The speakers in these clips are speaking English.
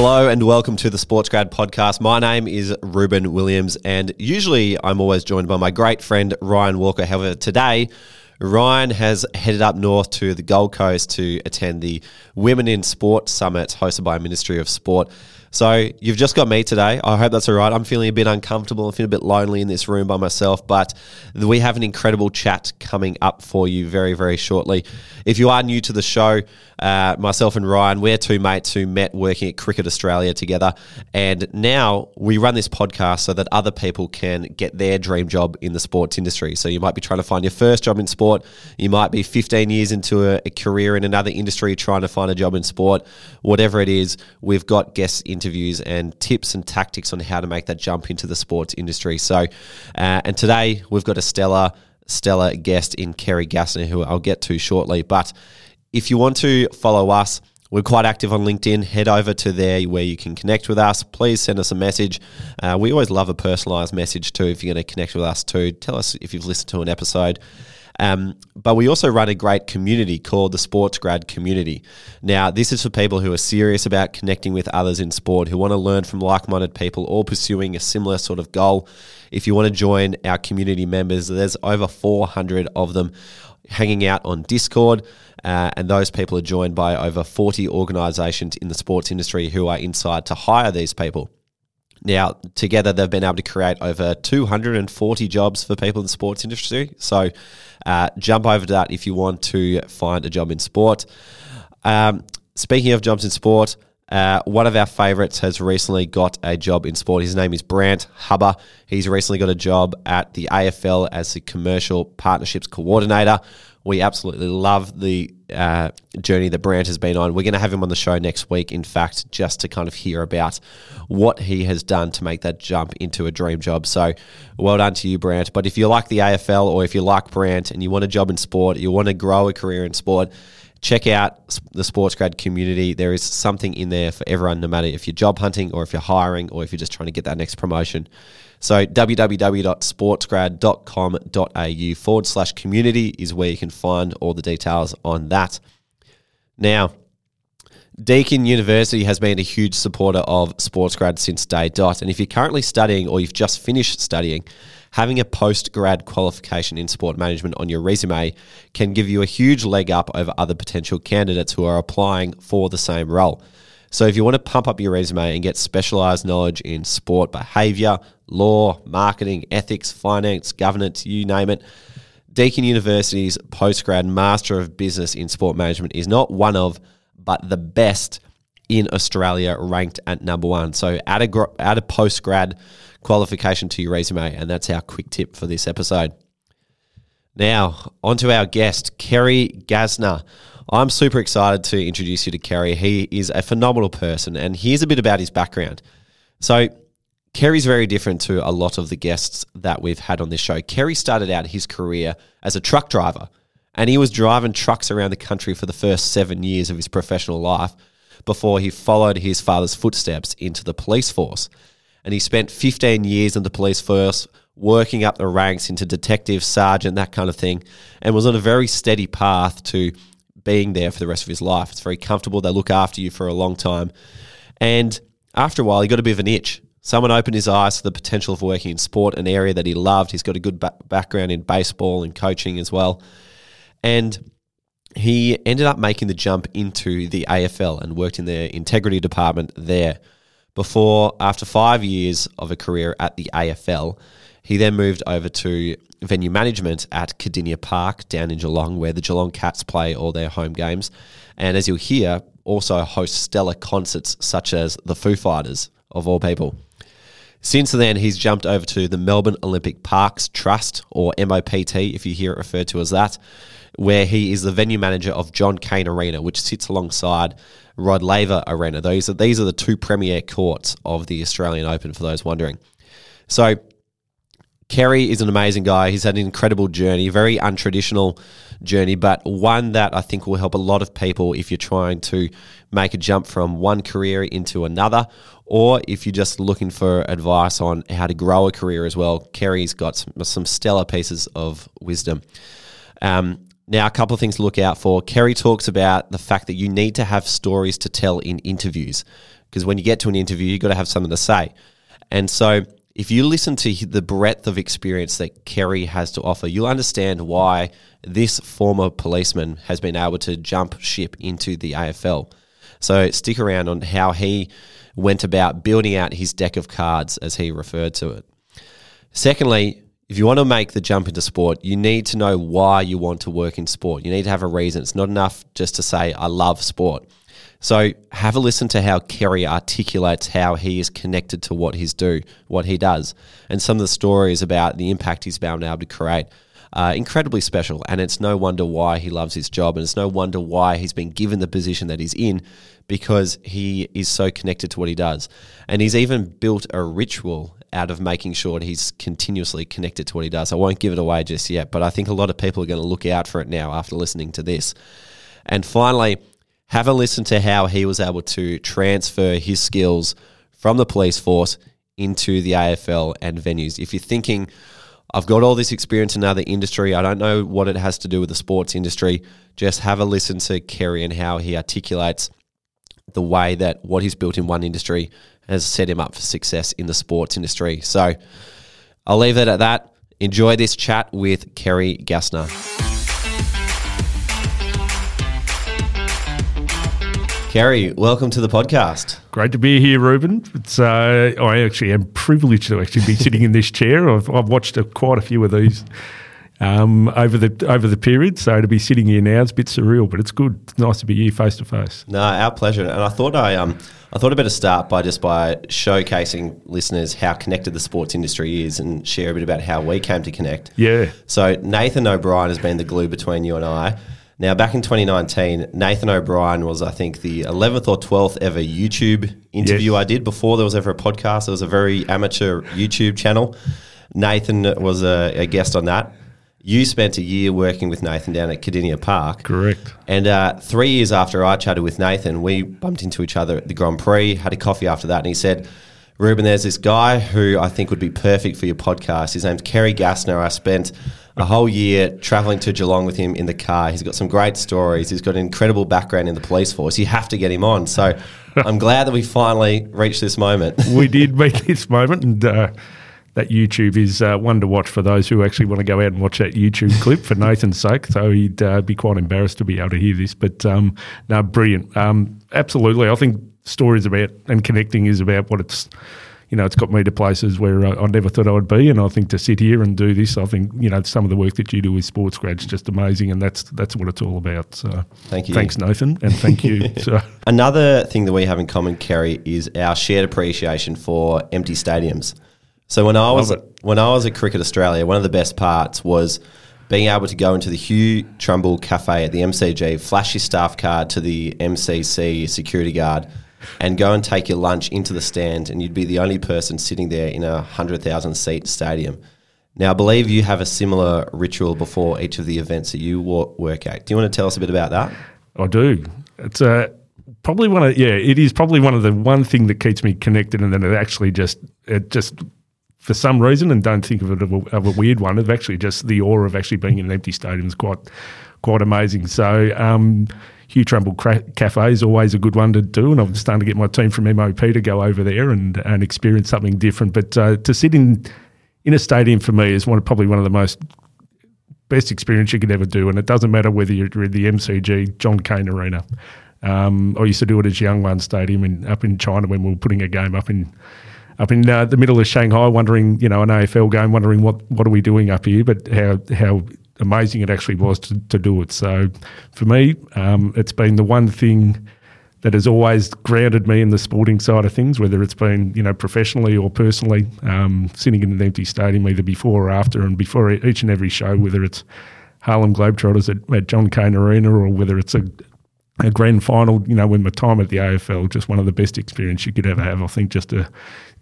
Hello and welcome to the Sports Grad podcast. My name is Ruben Williams, and usually I'm always joined by my great friend Ryan Walker. However, today Ryan has headed up north to the Gold Coast to attend the Women in Sport Summit hosted by Ministry of Sport. So you've just got me today. I hope that's all right. I'm feeling a bit uncomfortable. I'm feeling a bit lonely in this room by myself, but we have an incredible chat coming up for you very, very shortly. If you are new to the show, uh, myself and Ryan, we're two mates who met working at Cricket Australia together, and now we run this podcast so that other people can get their dream job in the sports industry. So you might be trying to find your first job in sport. You might be 15 years into a, a career in another industry trying to find a job in sport. Whatever it is, we've got guests in interviews and tips and tactics on how to make that jump into the sports industry. So, uh, and today we've got a stellar, stellar guest in Kerry Gassner, who I'll get to shortly. But if you want to follow us, we're quite active on LinkedIn. Head over to there where you can connect with us. Please send us a message. Uh, we always love a personalized message too. If you're going to connect with us too, tell us if you've listened to an episode. Um, but we also run a great community called the Sports Grad Community. Now, this is for people who are serious about connecting with others in sport, who want to learn from like minded people or pursuing a similar sort of goal. If you want to join our community members, there's over 400 of them hanging out on Discord. Uh, and those people are joined by over 40 organisations in the sports industry who are inside to hire these people. Now, together, they've been able to create over 240 jobs for people in the sports industry. So, uh, jump over to that if you want to find a job in sport. Um, speaking of jobs in sport, uh, one of our favourites has recently got a job in sport. His name is Brant Hubber. He's recently got a job at the AFL as the commercial partnerships coordinator. We absolutely love the uh, journey that Brant has been on. We're going to have him on the show next week, in fact, just to kind of hear about what he has done to make that jump into a dream job. So, well done to you, Brant. But if you like the AFL or if you like Brant and you want a job in sport, you want to grow a career in sport, check out the sports grad community. There is something in there for everyone, no matter if you're job hunting or if you're hiring or if you're just trying to get that next promotion. So www.sportsgrad.com.au forward slash community is where you can find all the details on that. Now, Deakin University has been a huge supporter of SportsGrad since day dot. And if you're currently studying or you've just finished studying, having a post grad qualification in sport management on your resume can give you a huge leg up over other potential candidates who are applying for the same role. So if you want to pump up your resume and get specialized knowledge in sport behavior, law, marketing, ethics, finance, governance, you name it, Deakin University's postgrad Master of Business in Sport Management is not one of, but the best in Australia, ranked at number one. So add a add a postgrad qualification to your resume, and that's our quick tip for this episode. Now, on to our guest, Kerry Gassner. I'm super excited to introduce you to Kerry. He is a phenomenal person, and here's a bit about his background. So, Kerry's very different to a lot of the guests that we've had on this show. Kerry started out his career as a truck driver, and he was driving trucks around the country for the first seven years of his professional life before he followed his father's footsteps into the police force. And he spent 15 years in the police force, working up the ranks into detective, sergeant, that kind of thing, and was on a very steady path to being there for the rest of his life. It's very comfortable. They look after you for a long time. And after a while, he got a bit of an itch. Someone opened his eyes to the potential of working in sport, an area that he loved. He's got a good ba- background in baseball and coaching as well. And he ended up making the jump into the AFL and worked in the integrity department there. Before, after five years of a career at the AFL, he then moved over to venue management at Kardinia Park down in Geelong, where the Geelong Cats play all their home games. And as you'll hear, also host stellar concerts such as the Foo Fighters, of all people. Since then, he's jumped over to the Melbourne Olympic Parks Trust, or MOPT, if you hear it referred to as that, where he is the venue manager of John Cain Arena, which sits alongside Rod Laver Arena. These are, these are the two premier courts of the Australian Open, for those wondering. So Kerry is an amazing guy. He's had an incredible journey, very untraditional journey, but one that I think will help a lot of people if you're trying to make a jump from one career into another, or if you're just looking for advice on how to grow a career as well. Kerry's got some, some stellar pieces of wisdom. Um, now, a couple of things to look out for. Kerry talks about the fact that you need to have stories to tell in interviews. because when you get to an interview, you've got to have something to say. And so, if you listen to the breadth of experience that Kerry has to offer, you'll understand why this former policeman has been able to jump ship into the AFL. So, stick around on how he went about building out his deck of cards, as he referred to it. Secondly, if you want to make the jump into sport, you need to know why you want to work in sport. You need to have a reason. It's not enough just to say, I love sport. So have a listen to how Kerry articulates how he is connected to what he's do, what he does, and some of the stories about the impact he's been able to create. Uh, incredibly special, and it's no wonder why he loves his job, and it's no wonder why he's been given the position that he's in because he is so connected to what he does. And he's even built a ritual out of making sure he's continuously connected to what he does. I won't give it away just yet, but I think a lot of people are going to look out for it now after listening to this. And finally, have a listen to how he was able to transfer his skills from the police force into the AFL and venues. If you're thinking, I've got all this experience in another industry, I don't know what it has to do with the sports industry, just have a listen to Kerry and how he articulates the way that what he's built in one industry has set him up for success in the sports industry. So I'll leave it at that. Enjoy this chat with Kerry Gassner. Kerry, welcome to the podcast. Great to be here, Ruben. It's uh, I actually am privileged to actually be sitting in this chair. I've, I've watched a, quite a few of these um, over the over the period, so to be sitting here now is a bit surreal, but it's good. It's nice to be here face to face. No, our pleasure. And I thought I um I thought I'd better start by just by showcasing listeners how connected the sports industry is and share a bit about how we came to connect. Yeah. So Nathan O'Brien has been the glue between you and I. Now, back in 2019, Nathan O'Brien was, I think, the 11th or 12th ever YouTube interview Yes. I did before there was ever a podcast. It was a very amateur YouTube channel. Nathan was a, a guest on that. You spent a year working with Nathan down at Kardinia Park. Correct. And uh, three years after I chatted with Nathan, we bumped into each other at the Grand Prix, had a coffee after that, and he said, Ruben, there's this guy who I think would be perfect for your podcast. His name's Kerry Gassner. I spent a whole year traveling to Geelong with him in the car. He's got some great stories. He's got an incredible background in the police force. You have to get him on. So I'm glad that we finally reached this moment. we did meet this moment, and uh, that YouTube is uh, one to watch for those who actually want to go out and watch that YouTube clip for Nathan's sake. So he'd uh, be quite embarrassed to be able to hear this, but um, no, brilliant. Um, absolutely, I think stories about and connecting is about what it's. You know, it's got me to places where I, I never thought I would be, and I think to sit here and do this, I think you know some of the work that you do with sports grads just amazing, and that's that's what it's all about. So, Thank you. thanks Nathan, and thank you. so, Another thing that we have in common, Kerry, is our shared appreciation for empty stadiums. So when I was it. when I was at Cricket Australia, one of the best parts was being able to go into the Hugh Trumble Cafe at the MCG, flash your staff card to the MCC security guard, and go and take your lunch into the stand, and you'd be the only person sitting there in a hundred thousand seat stadium. Now, I believe you have a similar ritual before each of the events that you work at. Do you want to tell us a bit about that? I do. It's uh, probably one of yeah. It is probably one of the one thing that keeps me connected, and then it actually just it just for some reason, and don't think of it of a, a weird one. Of actually just the aura of actually being in an empty stadium is quite quite amazing. So. Um, Hugh Trumble Cafe is always a good one to do, and I'm starting to get my team from MOP to go over there and, and experience something different. But uh, to sit in in a stadium for me is one probably one of the most best experience you could ever do. And it doesn't matter whether you're at the MCG, John Cain Arena. Um, I used to do it as Jiangwan Stadium in, up in China when we were putting a game up in up in uh, the middle of Shanghai, wondering, you know, an AFL game, wondering what what are we doing up here, but how how amazing it actually was to, to do it. So for me, um, it's been the one thing that has always grounded me in the sporting side of things, whether it's been you know professionally or personally, um, sitting in an empty stadium either before or after, and before each and every show, whether it's Harlem Globetrotters at, at John Cain Arena or whether it's a a grand final, you know, when my time at the AFL, just one of the best experience you could ever have. I think just to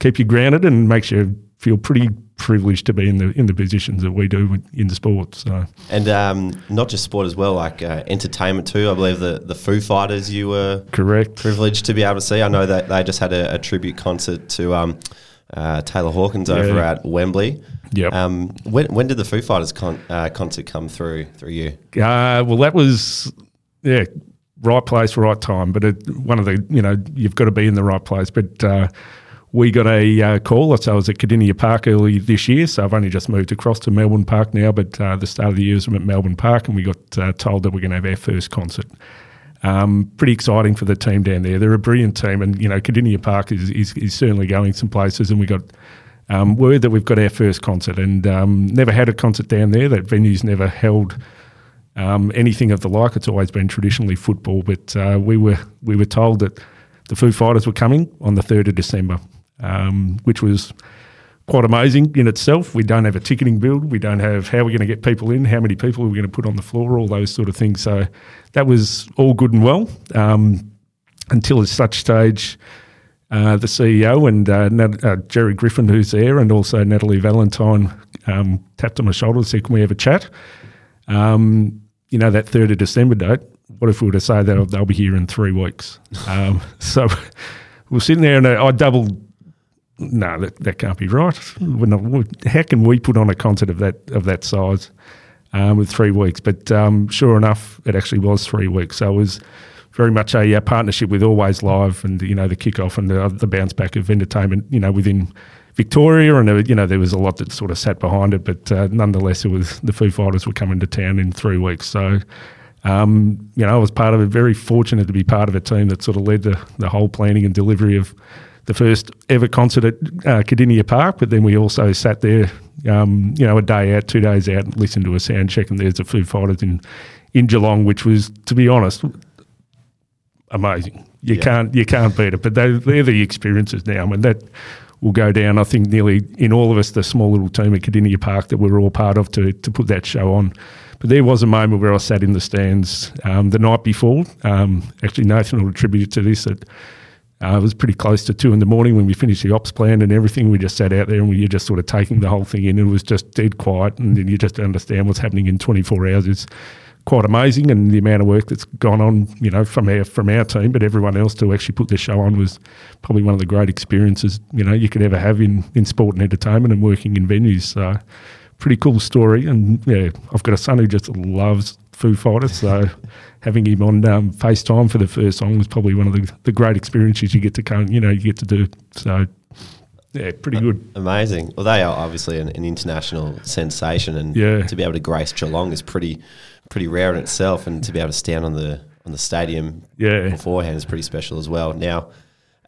keep you grounded and makes you feel pretty privileged to be in the in the positions that we do in the sport. So And um, not just sport as well, like uh, entertainment too. I believe the, the Foo Fighters you were correct. privileged to be able to see. I know that they just had a, a tribute concert to um, uh, Taylor Hawkins over at Wembley. Yep. Um, when, when did the Foo Fighters con- uh, concert come through through you? Uh, well, that was yeah, right place, right time. But it, one of the, you know, you've got to be in the right place. But uh, we got a uh, call. So I was at Kardinia Park early this year. So I've only just moved across to Melbourne Park now. But uh, the start of the year was at Melbourne Park, and we got uh, told that we're going to have our first concert. Um, pretty exciting for the team down there. They're a brilliant team, and you know, Kardinia Park is, is, is certainly going some places. And we got um, word that we've got our first concert, and um, never had a concert down there. That venue's never held um, anything of the like. It's always been traditionally football, but uh, we were we were told that the Foo Fighters were coming on the third of December, um, which was quite amazing in itself. We don't have a ticketing build. We don't have how we're going to get people in, how many people we're going to put on the floor, all those sort of things. So that was all good and well um, until at such stage. Uh, the CEO and uh, Nat- uh, Jerry Griffin, who's there, and also Natalie Valentine um, tapped on my shoulder and said, Can we have a chat? Um, you know, that 3rd of December date, what if we were to say that they'll be here in three weeks? Um, so we're sitting there and I doubled. No, that, that can't be right. How can we put on a concert of that of that size um, with three weeks? But um, sure enough, it actually was three weeks. So it was very much a, a, partnership with Always Live and you know the kickoff and the, the bounce back of entertainment. You know within Victoria, and there, you know there was a lot that sort of sat behind it, but uh, nonetheless, it was the Foo Fighters were coming to town in three weeks. So, um, you know, I was part of it. Very fortunate to be part of a team that sort of led the, the whole planning and delivery of the first ever concert at uh, Park. But then we also sat there, um, you know, a day out, two days out, and listened to a sound check, and there's the Foo Fighters in in Geelong, which was, to be honest, amazing. You yeah. can't you can't beat it. But they, they're the experiences now. I mean that will go down. I think nearly in all of us, the small little team at Kardinia Park that we are all part of to to put that show on. But there was a moment where I sat in the stands um, the night before. Um, actually, Nathan will attribute to this that. Uh, it was pretty close to two in the morning when we finished the ops plan and everything. We just sat out there and we were just sort of taking the whole thing in. It was just dead quiet, and then you just understand what's happening in 24 hours. It's quite amazing, and the amount of work that's gone on, you know, from our from our team, but everyone else to actually put this show on was probably one of the great experiences you know you could ever have in in sport and entertainment and working in venues. So, pretty cool story, and yeah, I've got a son who just loves Foo Fighters, so having him on um, FaceTime for the first song was probably one of the, the great experiences you get to come, you know, you get to do. So yeah, pretty good. Amazing. Well, they are obviously an, an international sensation, and yeah. to be able to grace Geelong is pretty pretty rare in itself, and to be able to stand on the on the stadium yeah. beforehand is pretty special as well. Now,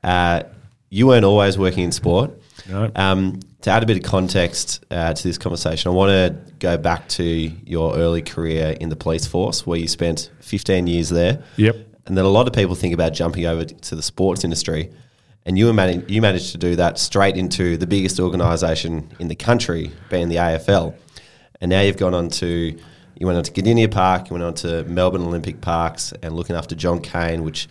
uh, you weren't always working in sport. No. Um, to add a bit of context uh, to this conversation, I want to go back to your early career in the police force, where you spent 15 years there. Yep. And then a lot of people think about jumping over to the sports industry, and you managed you managed to do that straight into the biggest organisation in the country, being the AFL. And now you've gone on to you went on to Kardinia Park, you went on to Melbourne Olympic Parks, and looking after John Cain, which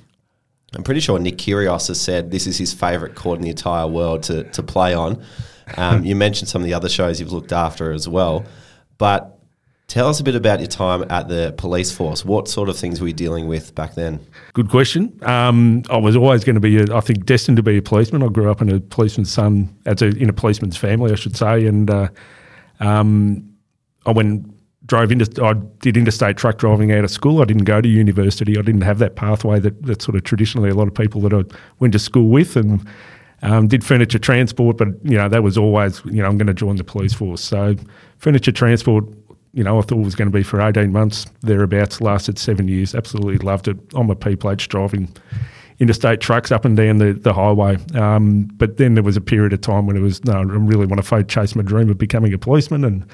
I'm pretty sure Nick Kyrgios has said this is his favourite court in the entire world to, to play on. Um, you mentioned some of the other shows you've looked after as well, but tell us a bit about your time at the police force. What sort of things were you dealing with back then? Good question. Um, I was always going to be, a, I think, destined to be a policeman. I grew up in a policeman's son, a, in a policeman's family, I should say, and uh, um, I went drove into I did interstate truck driving out of school. I didn't go to university. I didn't have that pathway that, that sort of traditionally a lot of people that I went to school with and um, did furniture transport. But you know that was always you know I'm going to join the police force. So furniture transport. You know, I thought was going to be for 18 months, thereabouts, lasted seven years. Absolutely loved it. I'm P plates, driving interstate trucks up and down the, the highway. Um, but then there was a period of time when it was, no, I really want to chase my dream of becoming a policeman. And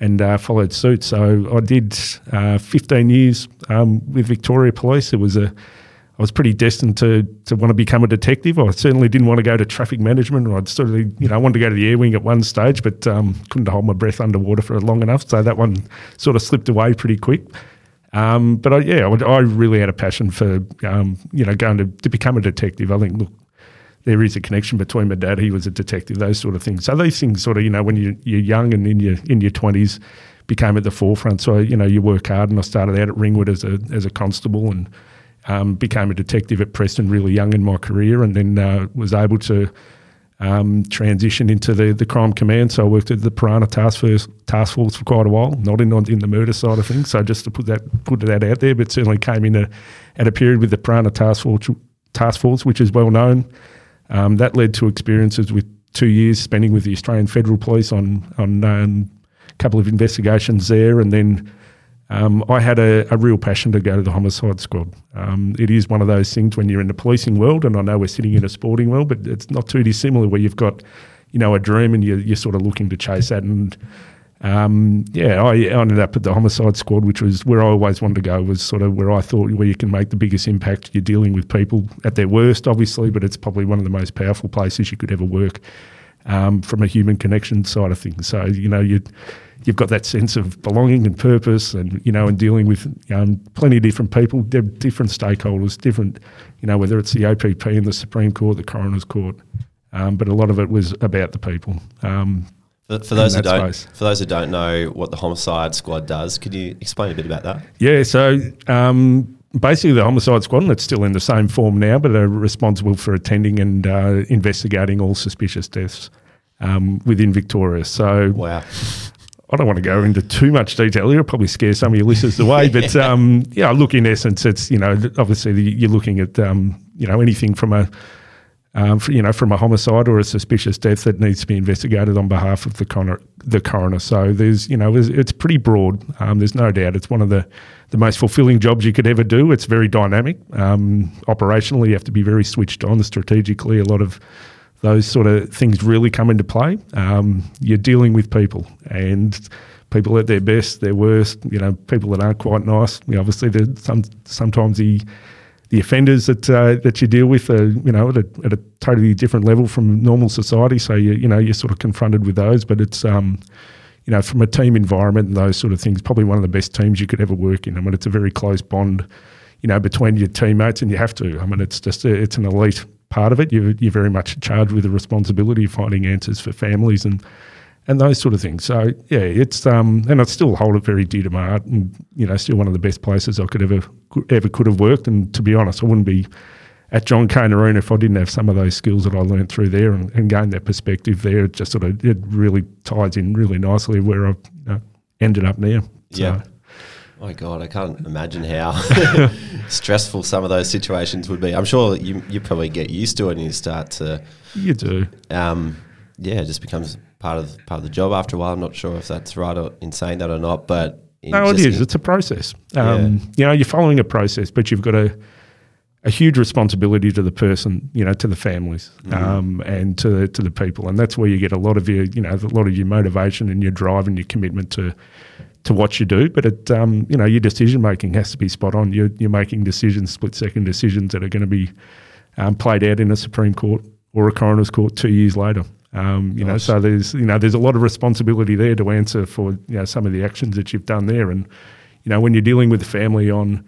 and uh, followed suit. So I did uh, 15 years um, with Victoria Police. It was a I was pretty destined to to want to become a detective. I certainly didn't want to go to traffic management. I'd sort of, you know, I wanted to go to the air wing at one stage, but um, couldn't hold my breath underwater for long enough. So that one sort of slipped away pretty quick. Um, but I, yeah, I, I, really had a passion for, um, you know, going to, to become a detective. I think, look, there is a connection between my dad. He was a detective, those sort of things. So these things, sort of, you know, when you, you're young and in your in your twenties, became at the forefront. So you know, you work hard. And I started out at Ringwood as a as a constable and um, became a detective at Preston really young in my career, and then uh, was able to um, transitioned into the, the crime command. So I worked at the Piranha Task Force, task force for quite a while, not in in the murder side of things. So just to put that put that out there, but certainly came in a, at a period with the Piranha Task Force, task force which is well known. Um, that led to experiences with two years spending with the Australian Federal Police on on um, a couple of investigations there, and then um, I had a, a, real passion to go to the homicide squad. Um, it is one of those things when you're in the policing world, and I know we're sitting in a sporting world, but it's not too dissimilar where you've got, you know, a dream and you're, you're sort of looking to chase that. And um, yeah, I ended up at the homicide squad, which was where I always wanted to go. Was sort of where I thought where you can make the biggest impact. You're dealing with people at their worst, obviously, but it's probably one of the most powerful places you could ever work um, from a human connection side of things. So you know you you've got that sense of belonging and purpose, and you know, and dealing with um, plenty of different people, different stakeholders, different, you know, whether it's the OPP and the Supreme Court, the Coroner's Court, um, but a lot of it was about the people. Um, for, for those who don't, space. for those who don't know what the homicide squad does, could you explain a bit about that? Yeah, so um, basically the homicide squad, and it's still in the same form now, but are responsible for attending and uh, investigating all suspicious deaths um, within Victoria. So, wow. I don't want to go into too much detail here. It'll probably scare some of your listeners away. But um, yeah, look, in essence, it's you know obviously you're looking at um, you know anything from a um, for, you know from a homicide or a suspicious death that needs to be investigated on behalf of the coroner. The coroner. So there's you know it's pretty broad. Um, there's no doubt it's one of the the most fulfilling jobs you could ever do. It's very dynamic. Um, operationally, you have to be very switched on. Strategically, a lot of those sort of things really come into play. Um, you're dealing with people and people at their best, their worst. You know, people that aren't quite nice. You know, obviously, some sometimes the the offenders that uh, that you deal with are you know at a, at a totally different level from normal society. So you you know you're sort of confronted with those, but it's um, you know from a team environment and those sort of things, probably one of the best teams you could ever work in. I mean, it's a very close bond, you know, between your teammates, and you have to. I mean, it's just a, it's an elite part of it. You're, you're very much charged with the responsibility of finding answers for families and and those sort of things. So yeah, it's um, and I still hold it very dear to my heart, and you know, still one of the best places I could ever ever could have worked. And to be honest, I wouldn't be at John Cain Arena if I didn't have some of those skills that I learned through there and, and gain that perspective there. It just sort of it really ties in really nicely where I've you know, ended up now. So, yeah. Oh my God, I can't imagine how stressful some of those situations would be. I'm sure you you probably get used to it and you start to. You do. Um, yeah, it just becomes part of part of the job after a while. I'm not sure if that's right or in saying that or not, but no, it is. It's a process. Um, yeah. You know, you're following a process, but you've got a a huge responsibility to the person, you know, to the families, mm-hmm. um, and to the, to the people, and that's where you get a lot of your, you know, a lot of your motivation and your drive and your commitment to to what you do, but it, um, you know, your decision making has to be spot on. You're, you're making decisions, split second decisions that are going to be um, played out in a Supreme Court or a coroner's court two years later. Um, you nice. know, so there's you know there's a lot of responsibility there to answer for you know some of the actions that you've done there, and you know when you're dealing with the family on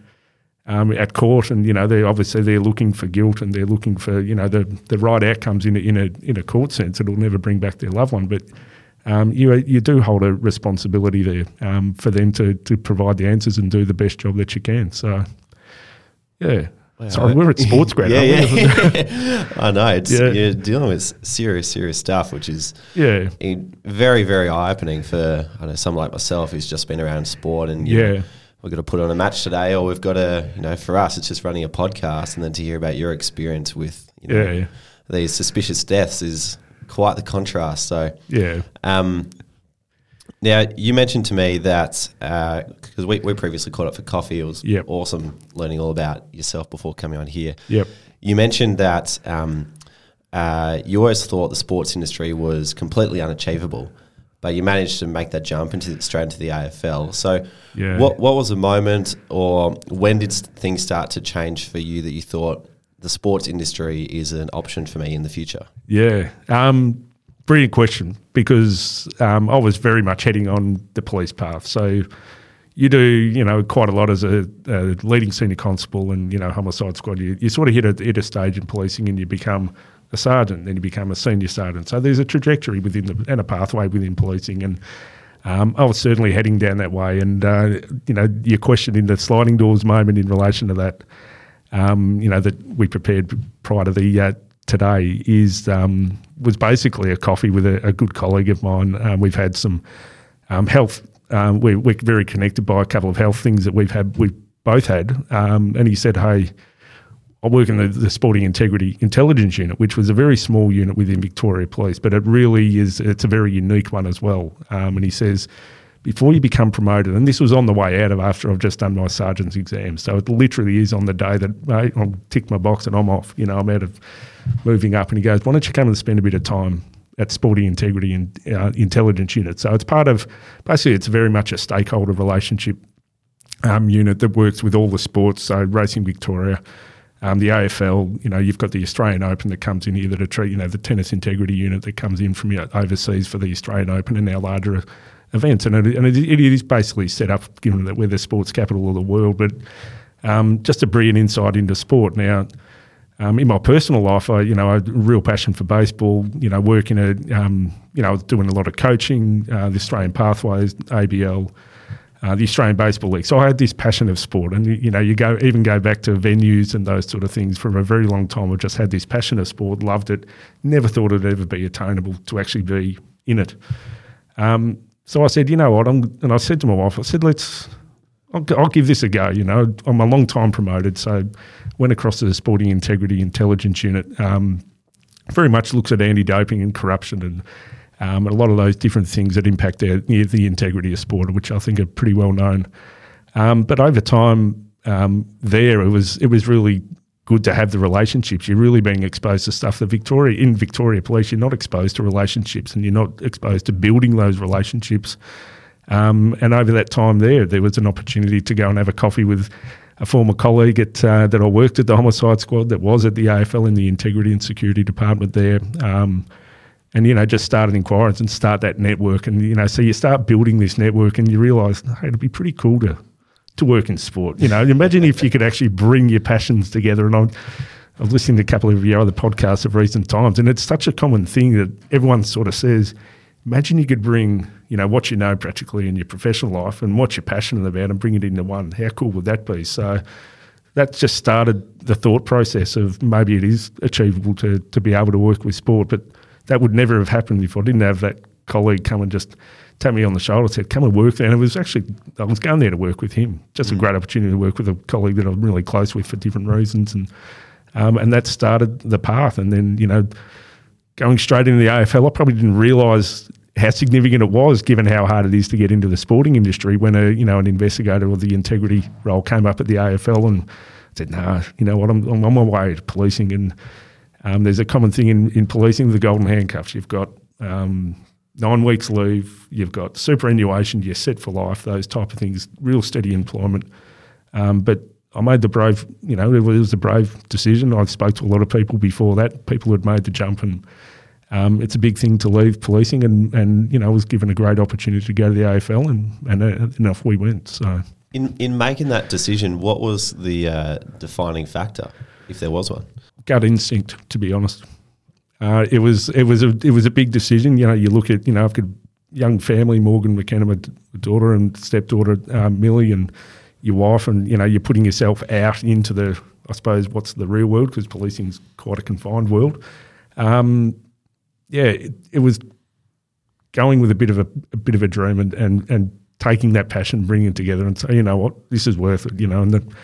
um, at court, and you know they obviously they're looking for guilt and they're looking for you know the the right outcomes in a, in a in a court sense. It'll never bring back their loved one, but um, you you do hold a responsibility there um, for them to to provide the answers and do the best job that you can. So, yeah. Wow. Sorry, we're at sports grad. yeah, yeah. I know. It's yeah. you're dealing with serious, serious stuff, which is yeah very, very eye opening for I know someone like myself who's just been around sport and yeah. Know, we've got to put on a match today, or we've got to, you know, for us, it's just running a podcast, and then to hear about your experience with, you know, yeah, these suspicious deaths is quite the contrast. So yeah. Um, now you mentioned to me that because uh, we, we previously caught up for coffee, it was yep. awesome learning all about yourself before coming on here. Yep. You mentioned that um, uh, you always thought the sports industry was completely unachievable, but you managed to make that jump into straight into the AFL. So, yeah. what what was the moment, or when did things start to change for you that you thought the sports industry is an option for me in the future? Yeah. Um, brilliant question because um, I was very much heading on the police path. So you do, you know, quite a lot as a, a leading senior constable and, you know, homicide squad. You, you sort of hit a, hit a stage in policing and you become a sergeant, then you become a senior sergeant. So there's a trajectory within the, and a pathway within policing. And um, I was certainly heading down that way. And, uh, you know, your question in the sliding doors moment in relation to that – um, you know, that we prepared prior to the uh, today is, um, was basically a coffee with a, a good colleague of mine. Um, we've had some um, health. Um, we're, we're very connected by a couple of health things that we've had. We've both had, um, and he said, "Hey, I work in the, the Sporting Integrity Intelligence Unit, which was a very small unit within Victoria Police, but it really is. It's a very unique one as well." Um, and he says before you become promoted, and this was on the way out of after I've just done my sergeant's exam. So it literally is on the day that I'll tick my box and I'm off. You know, I'm out of moving up. And he goes, why don't you come and spend a bit of time at Sporting Integrity and uh, Intelligence Unit? So it's part of, basically, it's very much a stakeholder relationship um, unit that works with all the sports. So Racing Victoria, um, the AFL, you know, you've got the Australian Open that comes in here that are treat, you know, the tennis integrity unit that comes in from overseas for the Australian Open and our larger events. And it, and it, it is basically set up, given that we're the sports capital of the world, but um, just a brilliant insight into sport. Now, um, in my personal life, I, you know, I had a real passion for baseball. You know, working at, um, you know, doing a lot of coaching, uh, the Australian Pathways, ABL, uh, the Australian Baseball League. So I had this passion of sport, and you know, you go even go back to venues and those sort of things for a very long time. I just had this passion of sport, loved it, never thought it'd ever be attainable to actually be in it. Um, so I said, you know what? I'm, and I said to my wife, I said, let's, I'll, I'll, give this a go. You know, I'm a long time promoted, so went across to the Sporting Integrity Intelligence Unit. Um, very much looks at anti-doping and corruption and um, a lot of those different things that impact the, the integrity of sport, which I think are pretty well known. Um, but over time, um, there it was it was really good to have the relationships. You're really being exposed to stuff that Victoria in Victoria Police, you're not exposed to relationships, and you're not exposed to building those relationships. Um, and over that time there, there was an opportunity to go and have a coffee with a former colleague at, uh, that I worked at the homicide squad that was at the AFL in the integrity and security department there. Um, and, you know, just started inquiries and start that network. And, you know, so you start building this network and you realise, hey, it'd be pretty cool to to work in sport. You know, imagine if you could actually bring your passions together. And I'm, I've listened to a couple of your other podcasts of recent times, and it's such a common thing that everyone sort of says. Imagine you could bring, you know, what you know practically in your professional life and what you're passionate about and bring it into one. How cool would that be? So that just started the thought process of maybe it is achievable to to be able to work with sport, but that would never have happened if I didn't have that colleague come and just tapped me on the shoulder, and said, "Come and work there." And it was actually I was going there to work with him. Just mm. a great opportunity to work with a colleague that I'm really close with for different reasons, and um, and that started the path. And then you know, going straight into the AFL, I probably didn't realise how significant it was, given how hard it is to get into the sporting industry. When a you know an investigator or the integrity role came up at the AFL and said, "No, nah, you know what? I'm, I'm on my way to policing." And um, there's a common thing in, in policing: the golden handcuffs. You've got um, nine weeks leave, you've got superannuation, you're set for life, those type of things, real steady employment. Um, but I made the brave, you know, it was a brave decision. I spoke to a lot of people before that, people who had made the jump, and um, it's a big thing to leave policing. And, and you know, I was given a great opportunity to go to the AFL, and and, uh, off we went. So, in in making that decision, what was the uh, defining factor, if there was one? Gut instinct, to be honest. Uh, it was it was a it was a big decision. You know, you look at you know I've got a young family, Morgan McKenna, my daughter and stepdaughter uh, Millie, and your wife, and you know you're putting yourself out into the I suppose what's the real world because policing's quite a confined world. Um, yeah, it, it, was going with a bit of a, a bit of a dream and, and and taking that passion, bringing it together, and say, you know what, this is worth it. You know, and the,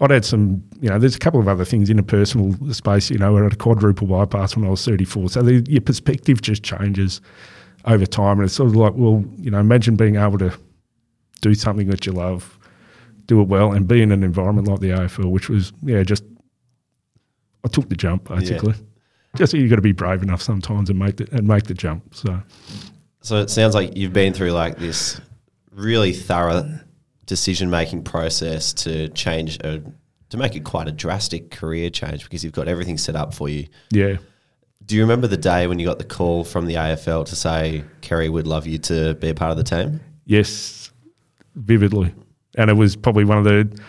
I'd had some, you know, there's a couple of other things in a personal space. You know, I had a quadruple bypass when I was 34. So the, your perspective just changes over time. And it's sort of like, well, you know, imagine being able to do something that you love, do it well, and be in an environment like the AFL, which was, yeah, just, I took the jump basically. Yeah. Just you've got to be brave enough sometimes and make the, and make the jump. So, so it sounds like you've been through like this really thorough decision making process to change a, to make it quite a drastic career change because you've got everything set up for you. Yeah. Do you remember the day when you got the call from the AFL to say Kerry would love you to be a part of the team? Yes, vividly, and it was probably one of the.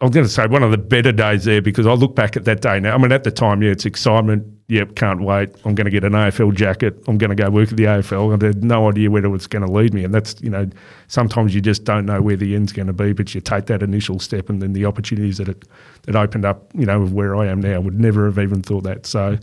I was going to say one of the better days there because I look back at that day now. I mean, at the time, yeah, it's excitement yep, can't wait. I'm going to get an AFL jacket. I'm going to go work at the AFL. I had no idea where it's going to lead me. And that's, you know, sometimes you just don't know where the end's going to be, but you take that initial step and then the opportunities that it that opened up, you know, of where I am now, would never have even thought that. So,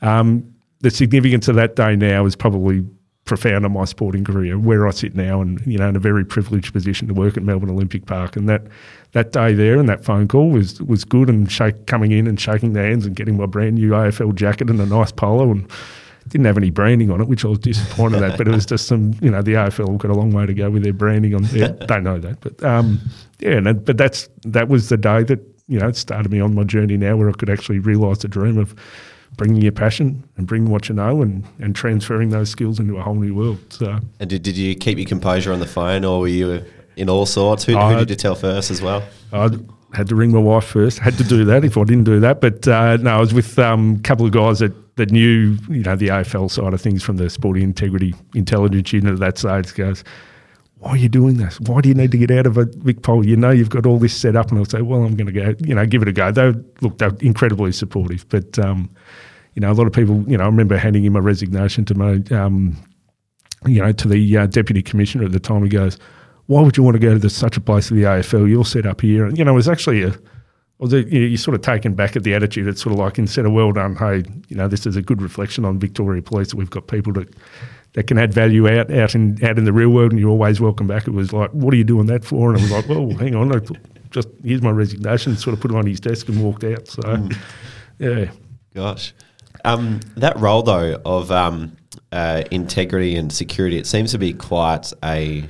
um, the significance of that day now is probably profound on my sporting career, where I sit now, and you know, in a very privileged position to work at Melbourne Olympic Park. And that that day there and that phone call was was good, and shake, coming in and shaking the hands and getting my brand new AFL jacket and a nice polo and. Didn't have any branding on it, which I was disappointed at. But it was just some, you know, the AFL got a long way to go with their branding on. Yeah, don't know that, but um, yeah. No, but that's that was the day that you know it started me on my journey now, where I could actually realise the dream of bringing your passion and bringing what you know and, and transferring those skills into a whole new world. So, and did, did you keep your composure on the phone, or were you in all sorts? Who, who did you tell first as well? I had to ring my wife first. Had to do that if I didn't do that. But uh, no, I was with um, a couple of guys that, that knew you know the AFL side of things from the Sporting Integrity Intelligence Unit at that stage. Goes, why are you doing this? Why do you need to get out of a big Pol? You know you've got all this set up, and I'll say, well, I'm going to go, you know, give it a go. They look, they're incredibly supportive, but um, you know, a lot of people, you know, I remember handing in my resignation to my, um, you know, to the uh, deputy commissioner at the time. He goes, "Why would you want to go to such a place as the AFL? You're set up here." And you know, it was actually a was it, you know, you're sort of taken back at the attitude. It's sort of like instead of well done, hey, you know, this is a good reflection on Victoria Police that we've got people that that can add value out out in out in the real world, and you're always welcome back. It was like, what are you doing that for? And I was like, well, hang on, I just here's my resignation. Sort of put it on his desk and walked out. So, mm. yeah, gosh, um, that role though of um, uh, integrity and security, it seems to be quite a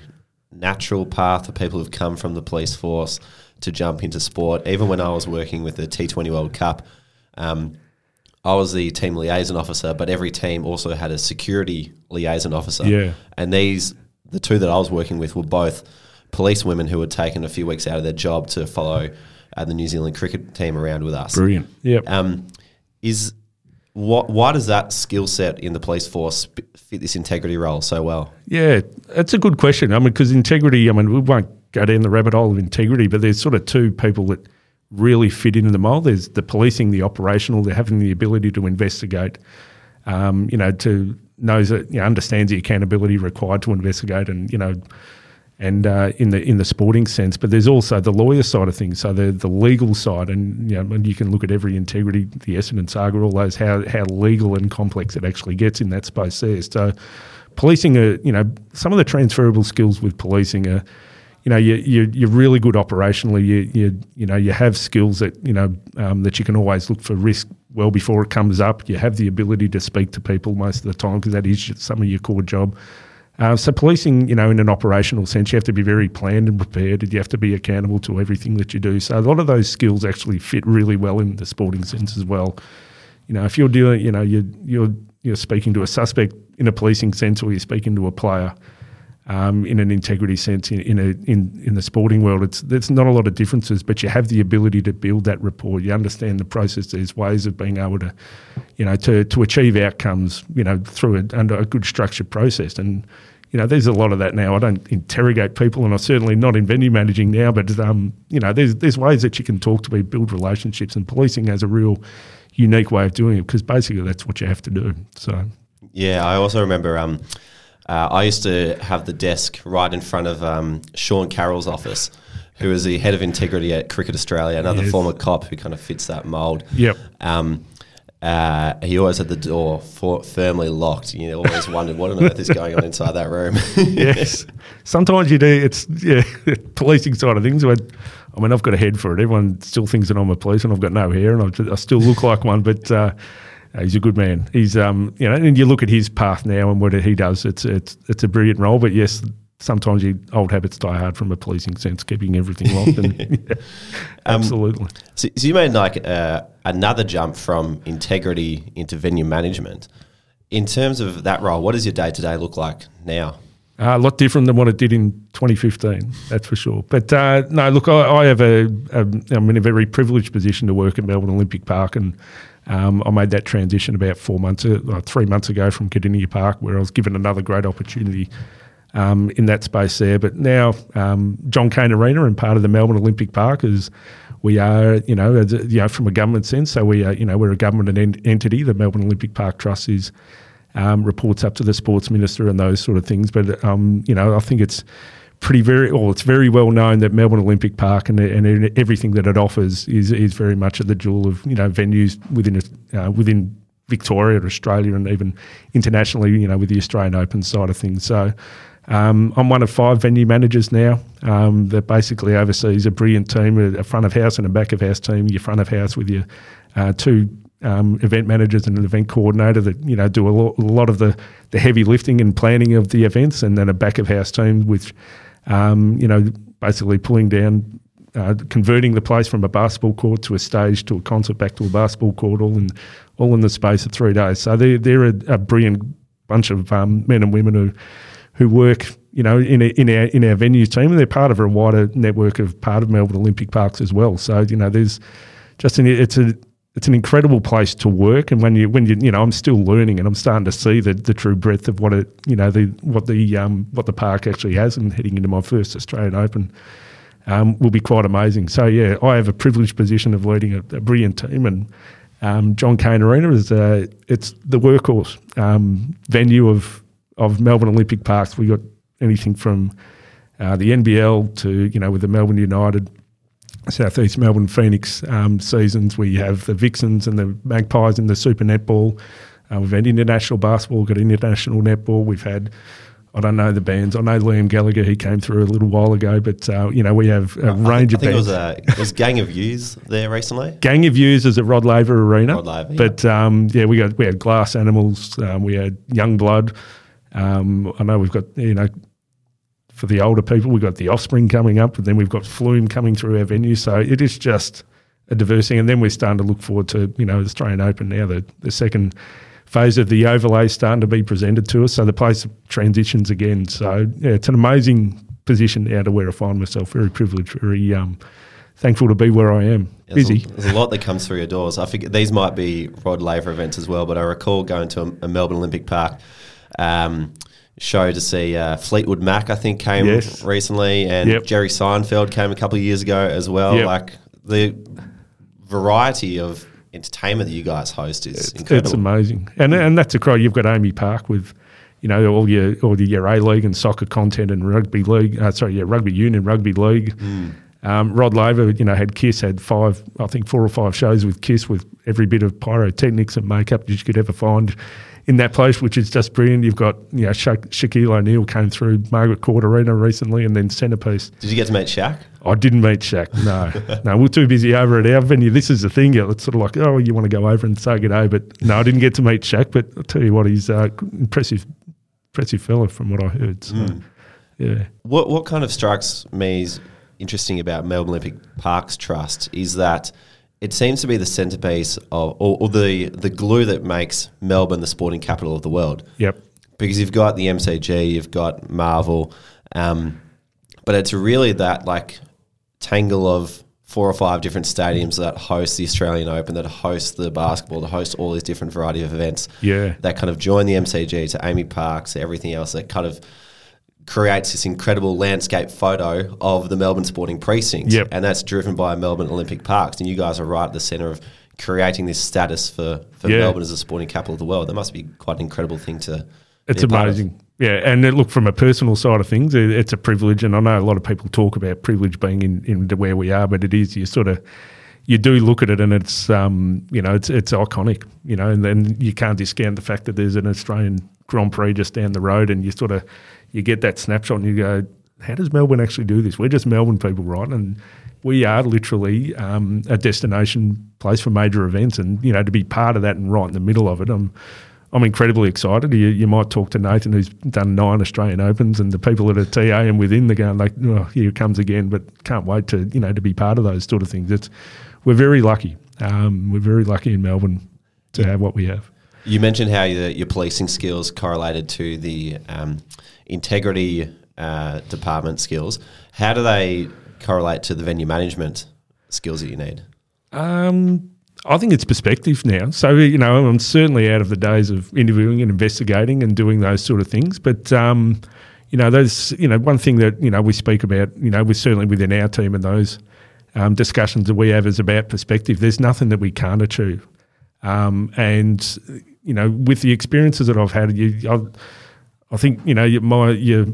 natural path for people who've come from the police force to jump into sport. Even when I was working with the T20 World Cup. Um, I was the team liaison officer, but every team also had a security liaison officer. Yeah. And these, the two that I was working with, were both police women who had taken a few weeks out of their job to follow uh, the New Zealand cricket team around with us. Brilliant. Yep. Um, is what, why does that skill set in the police force fit this integrity role so well? Yeah, that's a good question. I mean, because integrity, I mean, we won't go down the rabbit hole of integrity, but there's sort of two people that – really fit into the mold. There's the policing, the operational, they're having the ability to investigate, um, you know, to knows that you know, understands the accountability required to investigate, and you know, and uh, in the in the sporting sense. But there's also the lawyer side of things, so the the legal side, and you know, and you can look at every integrity, the Essendon saga, all those how how legal and complex it actually gets in that space there. So policing, are, you know, some of the transferable skills with policing are you know, you, you, you're really good operationally. You, you, you know, you have skills that, you know, um, that you can always look for risk well before it comes up. You have the ability to speak to people most of the time because that is some of your core job. Uh, so policing, you know, in an operational sense, you have to be very planned and prepared, and you have to be accountable to everything that you do. So a lot of those skills actually fit really well in the sporting sense as well. You know, if you're doing, you know, you're you're you're speaking to a suspect in a policing sense, or you're speaking to a player, um, in an integrity sense in, in, a, in, in the sporting world. It's there's not a lot of differences, but you have the ability to build that rapport. You understand the process. There's ways of being able to, you know, to, to achieve outcomes, you know, through a, under a good structured process. And you know, there's a lot of that now. I don't interrogate people, and I'm certainly not in venue managing now. But um, you know, there's there's ways that you can talk to people, build relationships, and policing has a real unique way of doing it because basically that's what you have to do. So. Yeah, I also remember um, uh, I used to have the desk right in front of um, Sean Carroll's office, who is the head of integrity at Cricket Australia, another yes. former cop who kind of fits that mould. Yep. Um, uh, he always had the door for, firmly locked. You always wondered what on earth is going on inside that room. yes, sometimes you do. It's yeah, policing side of things. But I mean, I've got a head for it. Everyone still thinks that I'm a police, and I've got no hair, and I, I still look like one. But uh, he's a good man. He's um, you know, and you look at his path now and what he does. It's it's it's a brilliant role. But yes, sometimes you, old habits die hard from a policing sense, keeping everything locked. And, yeah, um, absolutely. So, so, you made like uh, another jump from integrity into venue management. In terms of that role, what does your day to day look like now? Uh, a lot different than what it did in 2015, that's for sure. But uh, no, look, I, I have a, a, I'm in a very privileged position to work at Melbourne Olympic Park, and um, I made that transition about four months, uh, three months ago from Kardinia Park, where I was given another great opportunity um, in that space there. But now, um, John Cain Arena and part of the Melbourne Olympic Park is we are, you know, as, you know, from a government sense. So we are, you know, we're a government entity. The Melbourne Olympic Park Trust is um, reports up to the sports minister and those sort of things. But um, you know, I think it's pretty very well it's very well known that Melbourne Olympic Park and, and everything that it offers is is very much at the jewel of you know venues within uh, within Victoria, or Australia, and even internationally, you know, with the Australian Open side of things. So um, I'm one of five venue managers now um, that basically oversees a brilliant team, a front of house and a back of house team. Your front of house with your uh, two um, event managers and an event coordinator that you know do a lot, a lot, of the, the heavy lifting and planning of the events, and then a back of house team with um, you know basically pulling down. Uh, converting the place from a basketball court to a stage to a concert back to a basketball court, all in all in the space of three days. So they're they're a, a brilliant bunch of um, men and women who who work, you know, in, a, in our in our venue team, and they're part of a wider network of part of Melbourne Olympic Parks as well. So you know, there's just an, it's a it's an incredible place to work, and when you when you you know, I'm still learning, and I'm starting to see the, the true breadth of what it you know the what the um, what the park actually has, and heading into my first Australian Open. Um, will be quite amazing. So yeah, I have a privileged position of leading a, a brilliant team, and um, John Cain Arena is uh, it's the workhorse um, venue of of Melbourne Olympic Parks, we got anything from uh, the NBL to you know with the Melbourne United, Southeast Melbourne Phoenix um, seasons. We have the Vixens and the Magpies in the Super Netball. Uh, we've had international basketball, we've got international netball. We've had I don't know the bands. I know Liam Gallagher. He came through a little while ago, but uh, you know we have a range think, of. I think bands. it was, uh, it was Gang of Youths there recently. Gang of Youths is at Rod Laver Arena. Rod Laver, yeah. but um, yeah, we got we had Glass Animals. Um, we had Yungblud. Um, I know we've got, you know, for the older people, we've got the offspring coming up, and then we've got Flume coming through our venue. So it is just a diversity. And then we're starting to look forward to, you know, the Australian Open now, the, the second phase of the overlay starting to be presented to us. So the place transitions again. So yeah, it's an amazing position now to where I find myself. Very privileged, very um, thankful to be where I am. There's Busy. A, there's a lot that comes through your doors. I think these might be Rod Laver events as well, but I recall going to a, a Melbourne Olympic Park um, show to see uh, Fleetwood Mac, I think, came yes. recently, and yep. Jerry Seinfeld came a couple of years ago as well. Yep. Like the variety of entertainment that you guys host is it's, incredible. It's amazing, and and that's a crowd. You've got AAMI Park with. You know all your all the your A League and soccer content and rugby league. Uh, sorry, yeah, rugby union, rugby league. Mm. Um, Rod Laver, you know, had Kiss, had five, I think four or five shows with Kiss with every bit of pyrotechnics and makeup that you could ever find in that place, which is just brilliant. You've got you know Sha- Shaquille O'Neal came through Margaret Court Arena recently, and then Centrepiece. Did you get to meet Shaq? I didn't meet Shaq. No, no, we're too busy over at our venue. This is the thing. It's sort of like, oh, you want to go over and say good day, but no, I didn't get to meet Shaq. But I'll tell you what, he's uh, impressive, impressive fella from what I heard. So, mm. yeah. What what kind of strikes me is interesting about Melbourne Olympic Parks Trust is that it seems to be the centerpiece of, or, or, the the glue that makes Melbourne the sporting capital of the world. Yep. Because you've got the MCG, you've got Marvel, um, but it's really that like tangle of four or five different stadiums that host the Australian Open, that host the basketball, that host all these different variety of events. Yeah. That kind of join the MCG to AAMI Parks, everything else that kind of creates this incredible landscape photo of the Melbourne Sporting Precinct. Yep. And that's driven by Melbourne Olympic Parks. And you guys are right at the centre of creating this status for, for yeah. Melbourne as a sporting capital of the world. That must be quite an incredible thing to. It's amazing. Yeah, and look from a personal side of things, it's a privilege, and I know a lot of people talk about privilege being in, in where we are, but it is. You sort of you do look at it, and it's um, you know it's it's iconic, you know, and then you can't discount the fact that there's an Australian Grand Prix just down the road, and you sort of you get that snapshot and you go, how does Melbourne actually do this? We're just Melbourne people, right? And we are literally um, a destination place for major events, and you know to be part of that and right in the middle of it, I'm I'm incredibly excited. You, you might talk to Nathan, who's done nine Australian Opens, and the people at a TA and within the going like, oh, here it comes again. But can't wait to you know to be part of those sort of things. It's we're very lucky. Um, we're very lucky in Melbourne to have what we have. You mentioned how your, your policing skills correlated to the um, integrity uh, department skills. How do they correlate to the venue management skills that you need? Um, I think it's perspective now. So, you know, I'm certainly out of the days of interviewing and investigating and doing those sort of things. But, um, you know, those, you know, one thing that, you know, we speak about, you know, we're certainly within our team and those um, discussions that we have is about perspective. There's nothing that we can't achieve. Um, and, you know, with the experiences that I've had, you, I've, I think you know my your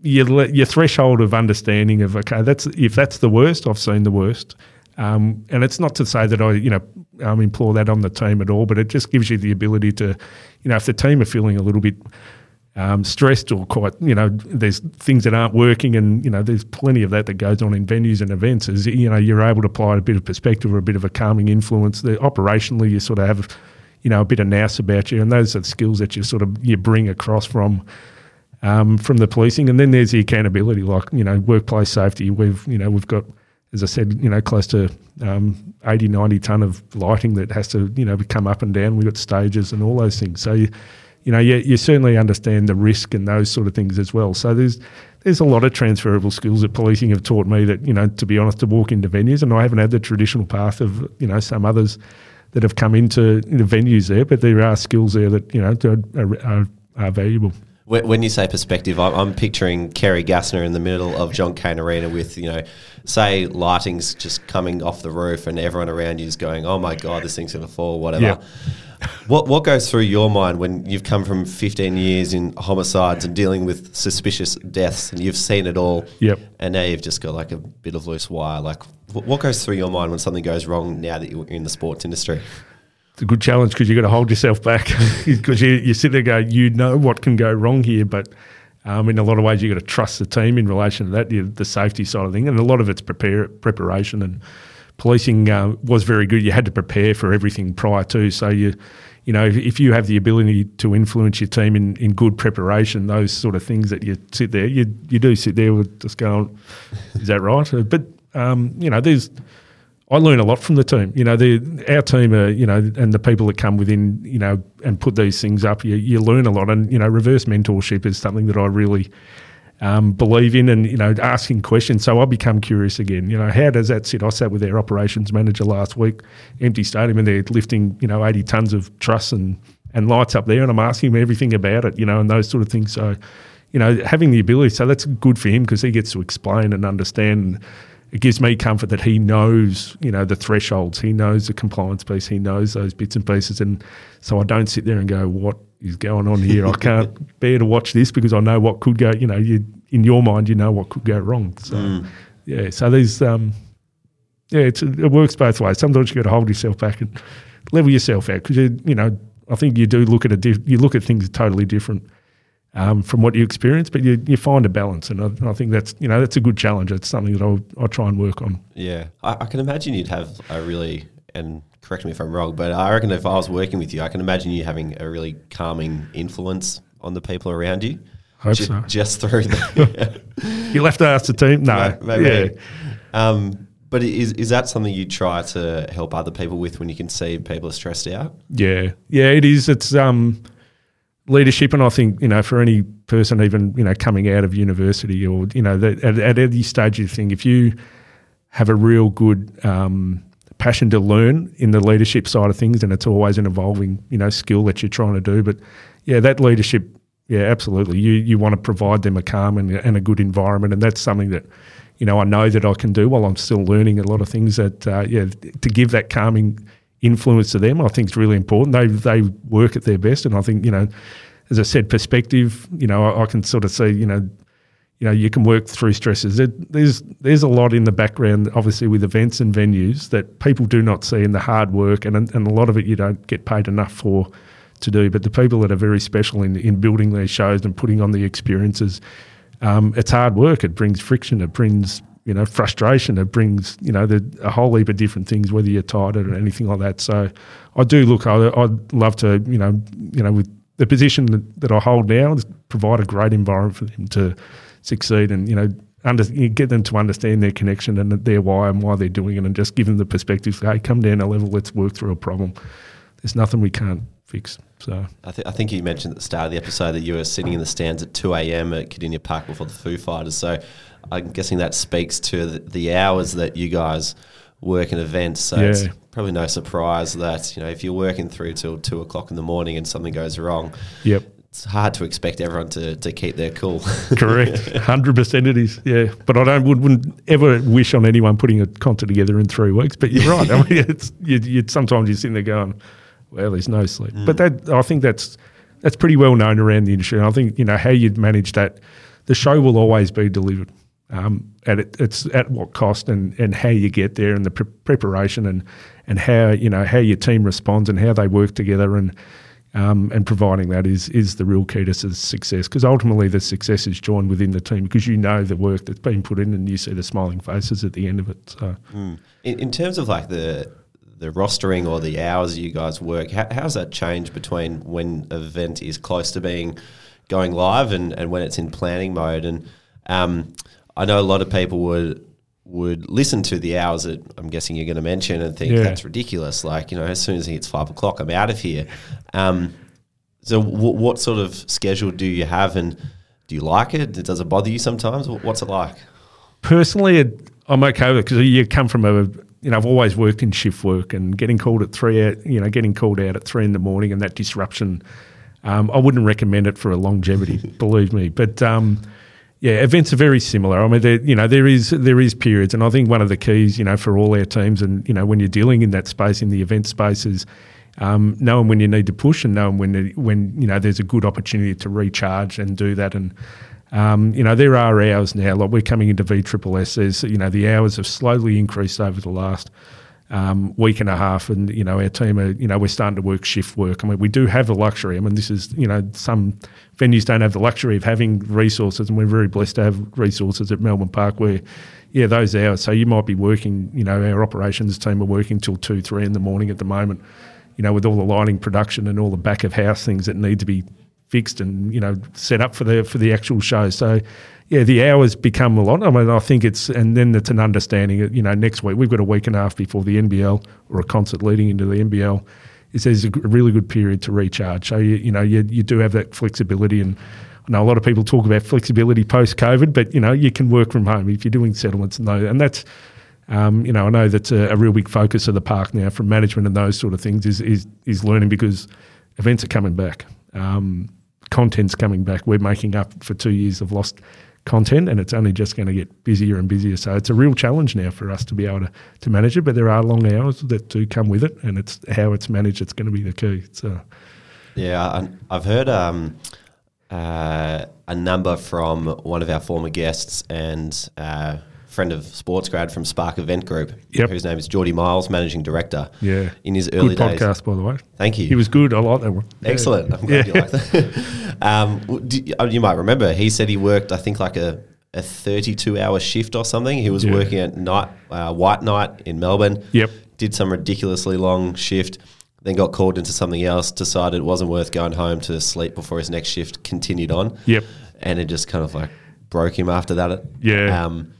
your your threshold of understanding of okay that's if that's the worst I've seen the worst Um, and it's not to say that I, you know, um, implore that on the team at all, but it just gives you the ability to, you know, if the team are feeling a little bit um, stressed or quite, you know, there's things that aren't working, and you know, there's plenty of that that goes on in venues and events. Is you know, you're able to apply a bit of perspective or a bit of a calming influence. The, operationally, you sort of have, you know, a bit of nous about you, and those are the skills that you sort of you bring across from. Um, from the policing, and then there's the accountability, like you know, workplace safety. We've you know we've got as I said, you know, close to um, 80, 90 tonne of lighting that has to, you know, come up and down. We've got stages and all those things. So, you, you know, you, you certainly understand the risk and those sort of things as well. So there's there's a lot of transferable skills that policing have taught me that, you know, to be honest, to walk into venues, and I haven't had the traditional path of, you know, some others that have come into, the venues there, but there are skills there that, you know, are, are, are valuable. When you say perspective, I'm picturing Kerry Gassner in the middle of John Cain Arena with, you know, say lighting's just coming off the roof and everyone around you is going, oh my God, this thing's going to fall, whatever. Yeah. What what goes through your mind when you've come from 15 years in homicides and dealing with suspicious deaths and you've seen it all? Yep. And now you've just got like a bit of loose wire. Like, what goes through your mind when something goes wrong now that you're in the sports industry? It's a good challenge because you've got to hold yourself back because you, you sit there go, you know what can go wrong here, but um, in a lot of ways you've got to trust the team in relation to that, the, the safety side of thing, and a lot of it's prepare, preparation and policing uh, was very good. You had to prepare for everything prior to, so you you know, if you have the ability to influence your team in, in good preparation, those sort of things that you sit there, you you do sit there with just going, is that right? But um, you know, there's I learn a lot from the team. You know, the, our team are, you know, and the people that come within, you know, and put these things up, you, you learn a lot. And, you know, reverse mentorship is something that I really um, believe in and, you know, asking questions. So I become curious again. You know, how does that sit? I sat with their operations manager last week, empty stadium, and they're lifting, you know, 80 tonnes of truss and, and lights up there. And I'm asking him everything about it, you know, and those sort of things. So, you know, having the ability, so that's good for him because he gets to explain and understand it gives me comfort that he knows, you know, the thresholds. He knows the compliance piece. He knows those bits and pieces, and so I don't sit there and go, "What is going on here?" I can't bear to watch this because I know what could go. You know, you in your mind, you know what could go wrong. So, mm. yeah. So there's, um, yeah, it works both ways. Sometimes you've got to hold yourself back and level yourself out because you, you know, I think you do look at a diff- you look at things totally different um, from what you experience, but you, you find a balance, and I, I, think that's you know that's a good challenge. It's something that I'll, I'll try and work on. Yeah, I, I, can imagine you'd have a really and correct me if I'm wrong, but I reckon if I was working with you, I can imagine you having a really calming influence on the people around you. Hope just, so. Just through the you left to ask the team. No, maybe. Yeah. Um, but is is that something you try to help other people with when you can see people are stressed out? Yeah, yeah, it is. It's um, leadership, and I think you know for any person even you know coming out of university or you know at, at any stage of the thing, if you have a real good um, passion to learn in the leadership side of things, and it's always an evolving you know skill that you're trying to do. But yeah, that leadership, yeah, absolutely. You you want to provide them a calm and, and a good environment, and that's something that you know I know that I can do while I'm still learning a lot of things. That uh, yeah, to give that calming influence to them, I think is really important. They they work at their best, and I think you know, as I said, perspective. You know, I, I can sort of see you know, you know, you can work through stresses. there's there's a lot in the background, obviously, with events and venues that people do not see in the hard work, and and a lot of it you don't get paid enough for to do. But the people that are very special in in building these shows and putting on the experiences. Um, it's hard work. It brings friction. It brings you know, frustration. It brings, you know, the, a whole heap of different things, whether you're tired or anything like that. So I do look, I, would love to, you know, you know, with the position that, that I hold now, provide a great environment for them to succeed and, you know, under, you get them to understand their connection and their why and why they're doing it and just give them the perspective, hey, come down a level, let's work through a problem. There's nothing we can't fix. So I, th- I think you mentioned at the start of the episode that you were sitting in the stands at 2 a.m. at Kardinia Park before the Foo Fighters. So I'm guessing that speaks to the, the hours that you guys work in events. So yeah. it's probably no surprise that you know if you're working through till two o'clock in the morning and something goes wrong. Yep. It's hard to expect everyone to, to keep their cool. Correct, hundred percent it is. Yeah, but I don't would, wouldn't ever wish on anyone putting a concert together in three weeks. But you're right. I mean, it's you, you, sometimes you're sitting there going, "Well, there's no sleep." Mm. But that I think that's that's pretty well known around the industry. And I think you know how you'd manage that. The show will always be delivered um, at it, it's at what cost and, and how you get there and the pre- preparation and and how you know how your team responds and how they work together and um, and providing that is is the real key to success because ultimately the success is joined within the team because you know the work that's been put in and you see the smiling faces at the end of it. So, mm. in, in terms of like the the rostering or the hours you guys work, how, how's that changed between when an event is close to being going live and, and when it's in planning mode? And um, I know a lot of people would would listen to the hours that I'm guessing you're going to mention and think yeah. that's ridiculous. Like, you know, as soon as it hits five o'clock, I'm out of here. Um, so, w- what sort of schedule do you have, and do you like it? Does it bother you sometimes? What's it like? Personally, I'm okay with it because you come from a, you know, I've always worked in shift work and getting called at three, you know, getting called out at three in the morning and that disruption. Um, I wouldn't recommend it for a longevity, believe me. But um, yeah, events are very similar. I mean, there, you know, there is there is periods, and I think one of the keys, you know, for all our teams, and you know, when you're dealing in that space in the event space, is um, knowing when you need to push and knowing when when you know there's a good opportunity to recharge and do that. And um, you know, there are hours now. Like we're coming into VSSS. There's you know the hours have slowly increased over the last um, week and a half, and you know our team are you know we're starting to work shift work. I mean we do have the luxury. I mean this is you know some venues don't have the luxury of having resources, and we're very blessed to have resources at Melbourne Park where. Yeah, those hours. So you might be working. You know, our operations team are working till two, three in the morning at the moment. You know, with all the lighting production and all the back of house things that need to be fixed and you know set up for the for the actual show. So yeah, the hours become a lot. I mean, I think it's, and then it's an understanding. You know, next week we've got a week and a half before the NBL or a concert leading into the NBL. It's, there's a really good period to recharge. So you, you know, you, you do have that flexibility, and I know a lot of people talk about flexibility post COVID, but you know, you can work from home if you're doing settlements. No, and that's. Um, you know, I know that's a, a, real big focus of the park now from management and those sort of things is is, is learning because events are coming back, um, content's coming back. We're making up for two years of lost content and it's only just going to get busier and busier. So it's a real challenge now for us to be able to, to manage it, but there are long hours that do come with it and it's how it's managed that's going to be the key. So, yeah, I've heard um, uh, a number from one of our former guests and uh, friend of SportsGrad from Spark Event Group, yep. whose name is Geordie Miles, managing director. Yeah, in his early good podcast, by the way. Thank you. He was good. I like that one. Excellent. Yeah. I'm glad yeah. you like that. um, you, uh, you might remember he said he worked, I think, like a a 32 hour shift or something. He was yeah. working at night, uh, White Night in Melbourne. Yep. Did some ridiculously long shift, then got called into something else, decided it wasn't worth going home to sleep before his next shift continued on. Yep. And it just kind of like broke him after that. Yeah. Um,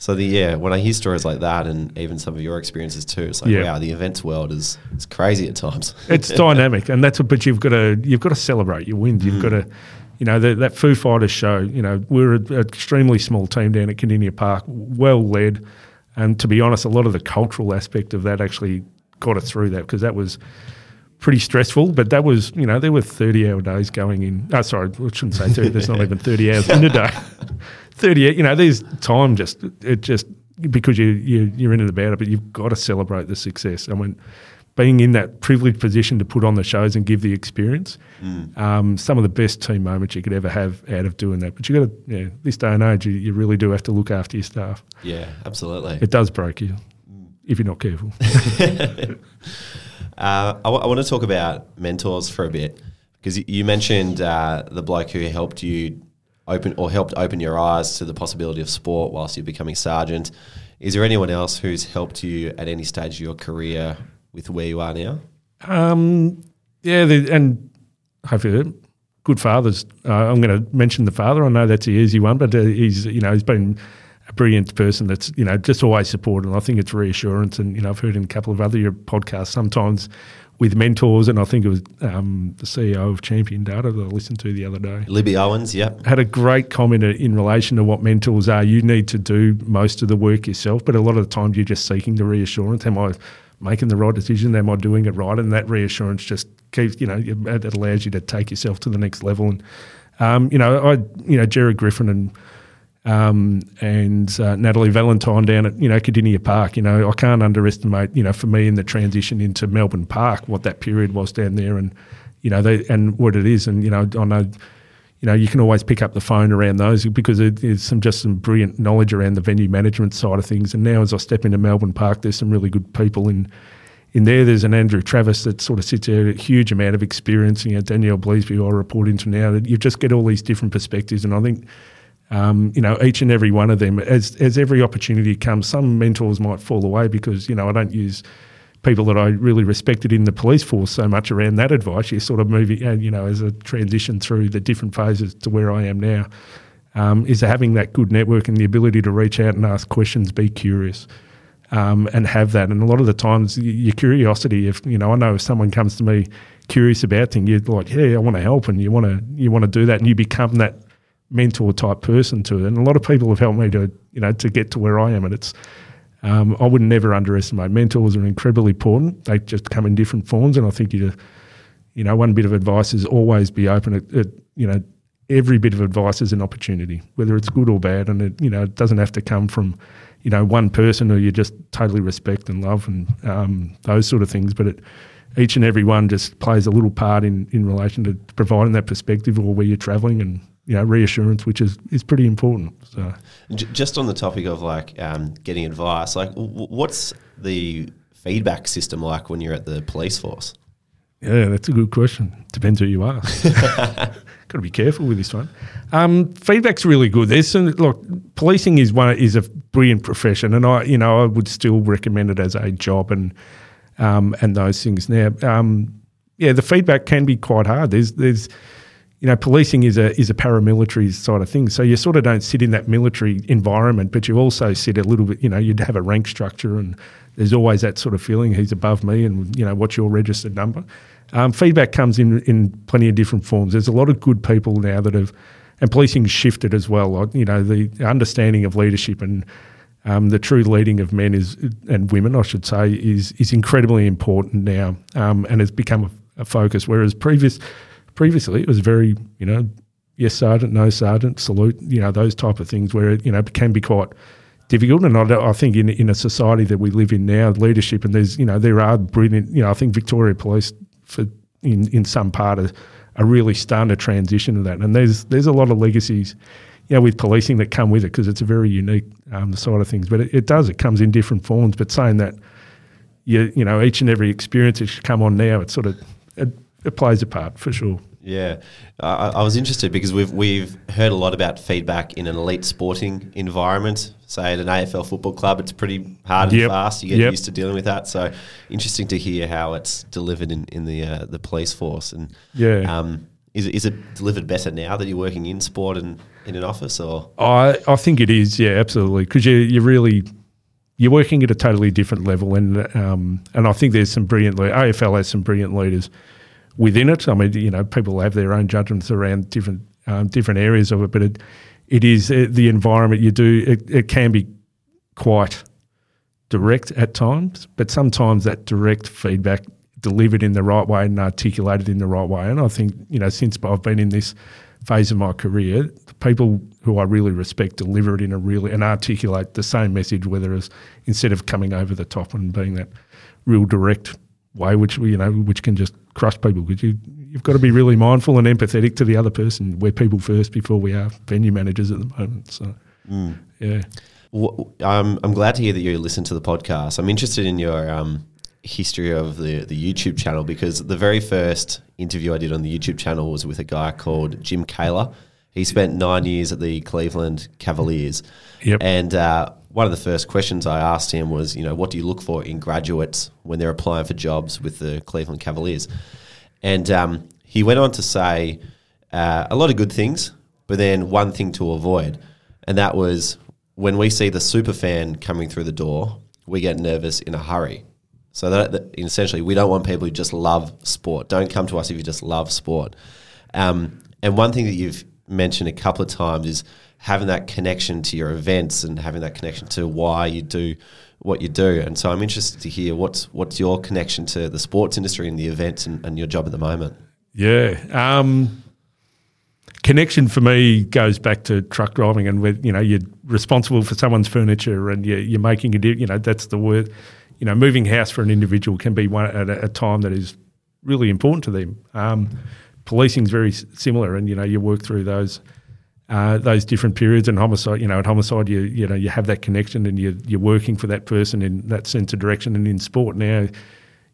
so the yeah, when I hear stories like that, and even some of your experiences too, it's like yeah. wow, the events world is is crazy at times. it's dynamic, and that's what, but you've got to you've got to celebrate your wins. You've mm. got to, you know, the, that Foo Fighters show. You know, we're an extremely small team down at Kardinia Park, well led, and to be honest, a lot of the cultural aspect of that actually got us through that because that was pretty stressful, but that was, you know, there were 30 hour days going in. Oh, sorry, I shouldn't say 30, there's not even 30 hours in a day. 38, you know, there's time just, it just, because you, you, you're in it about it, but you've got to celebrate the success. I mean, being in that privileged position to put on the shows and give the experience, mm. um, some of the best team moments you could ever have out of doing that. But you've got to, yeah, this day and age, you, you, really do have to look after your staff. Yeah, absolutely. It does break you mm. if you're not careful. uh, I, w- I want to talk about mentors for a bit because you mentioned uh, the bloke who helped you open or helped open your eyes to the possibility of sport whilst you're becoming sergeant. Is there anyone else who's helped you at any stage of your career with where you are now? Um, yeah, the, and hopefully good fathers. Uh, I'm going to mention the father. I know that's the easy one, but uh, he's you know he's been a brilliant person that's you know just always supported. And I think it's reassurance. And you know I've heard in a couple of other podcasts sometimes with mentors, and I think it was um, the CEO of Champion Data that I listened to the other day. Libby Owens, yeah. Had a great comment in relation to what mentors are. You need to do most of the work yourself, but a lot of the times you're just seeking the reassurance. Am I making the right decision? Am I doing it right? And that reassurance just keeps, you know, it allows you to take yourself to the next level. And, um, you know, I, you know, Jared Griffin and um, and uh, Natalie Valentine down at you know Kardinia Park. You know, I can't underestimate you know for me in the transition into Melbourne Park what that period was down there, and you know they and what it is, and you know I know you know, you can always pick up the phone around those because there's some just some brilliant knowledge around the venue management side of things. And now, as I step into Melbourne Park, there's some really good people in in there. There's an Andrew Travis that sort of sits there, a huge amount of experience. You know, Danielle Bleasby, who I report into now. You just get all these different perspectives, and I think. Um, you know, each and every one of them, as as every opportunity comes, some mentors might fall away because you know I don't use people that I really respected in the police force so much around that advice. You sort of moving, and you know, as a transition through the different phases to where I am now, um, is having that good network and the ability to reach out and ask questions, be curious, um, and have that. And a lot of the times, your curiosity, if you know, I know if someone comes to me curious about things, you're like, yeah, I want to help, and you want to you want to do that, and you become that mentor type person to it. And a lot of people have helped me to you know to get to where I am, and it's um, I would never underestimate mentors are incredibly important. They just come in different forms, and I think you, you know, one bit of advice is always be open. At, at, you know, every bit of advice is an opportunity, whether it's good or bad, and it you know it doesn't have to come from you know one person who you just totally respect and love and um, those sort of things. But it, each and every one just plays a little part in in relation to providing that perspective or where you're travelling and you know reassurance, which is is pretty important. So, just on the topic of like um, getting advice, like w- what's the feedback system like when you're at the police force? Yeah, that's a good question. Depends who you are. Got to be careful with this one. Um, feedback's really good. There's some look. Policing is one is a brilliant profession, and I, you know, I would still recommend it as a job and um, and those things. Now, um, yeah, the feedback can be quite hard. There's there's you know, policing is a is a paramilitary side of things. So you sort of don't sit in that military environment, but you also sit a little bit. You know, you'd have a rank structure, and there's always that sort of feeling he's above me, and you know, what's your registered number? Um, feedback comes in in plenty of different forms. There's a lot of good people now that have, and policing's shifted as well. You know, the understanding of leadership and um, the true leading of men is and women, I should say, is is incredibly important now, um, and has become a, a focus. Whereas previous previously it was very, you know, yes, sergeant, no sergeant, salute, you know, those type of things where it, you know, can be quite difficult. And I, I, think in, in a society that we live in now, leadership, and there's, you know, there are brilliant, you know, I think Victoria Police for in, in some part are, are really starting to transition to that. And there's, there's a lot of legacies, you know, with policing that come with it because it's a very unique um, side of things. But it, it does, it comes in different forms. But saying that, you, you know, each and every experience that should come on now, it sort of, it, it plays a part for sure. Yeah, uh, I was interested because we've we've heard a lot about feedback in an elite sporting environment. Say at an AFL football club, it's pretty hard and yep. fast. You get yep. used to dealing with that. So interesting to hear how it's delivered in in the uh, the police force. And yeah, um, is it, is it delivered better now that you're working in sport and in an office? Or I I think it is. Yeah, absolutely. Because you you really you're working at a totally different level, and um, and I think there's some brilliant le- AFL has some brilliant leaders within it. I mean, you know, people have their own judgments around different um, different areas of it, but it it is uh, the environment you do. It, it can be quite direct at times, but sometimes that direct feedback delivered in the right way and articulated in the right way. And I think you know, since I've been in this phase of my career, people who I really respect deliver it in a really and articulate the same message, whether it's instead of coming over the top and being that real direct way, which you know, which can just crush people because you you've got to be really mindful and empathetic to the other person. We're people first before we are venue managers at the moment. So mm. yeah. Well, I'm I'm glad to hear that you listen to the podcast. I'm interested in your um, history of the the YouTube channel because the very first interview I did on the YouTube channel was with a guy called Jim Kaler. He spent nine years at the Cleveland Cavaliers. Yep. And uh, one of the first questions I asked him was, you know, what do you look for in graduates when they're applying for jobs with the Cleveland Cavaliers? And um, he went on to say uh, a lot of good things, but then one thing to avoid, and that was when we see the super fan coming through the door, we get nervous in a hurry. So that, that essentially, we don't want people who just love sport. Don't come to us if you just love sport. Um, and one thing that you've mentioned a couple of times is having that connection to your events and having that connection to why you do what you do. And so I'm interested to hear what's what's your connection to the sports industry and the events and, and your job at the moment. Yeah. Um, connection for me goes back to truck driving and with you know you're responsible for someone's furniture and you're, you're making a you know that's the word you know moving house for an individual can be one at a, a time that is really important to them um, policing's very similar, and you know you work through those uh, those different periods. And homicide, you know, at homicide, you you know you have that connection, and you you're working for that person in that sense of direction. And in sport now,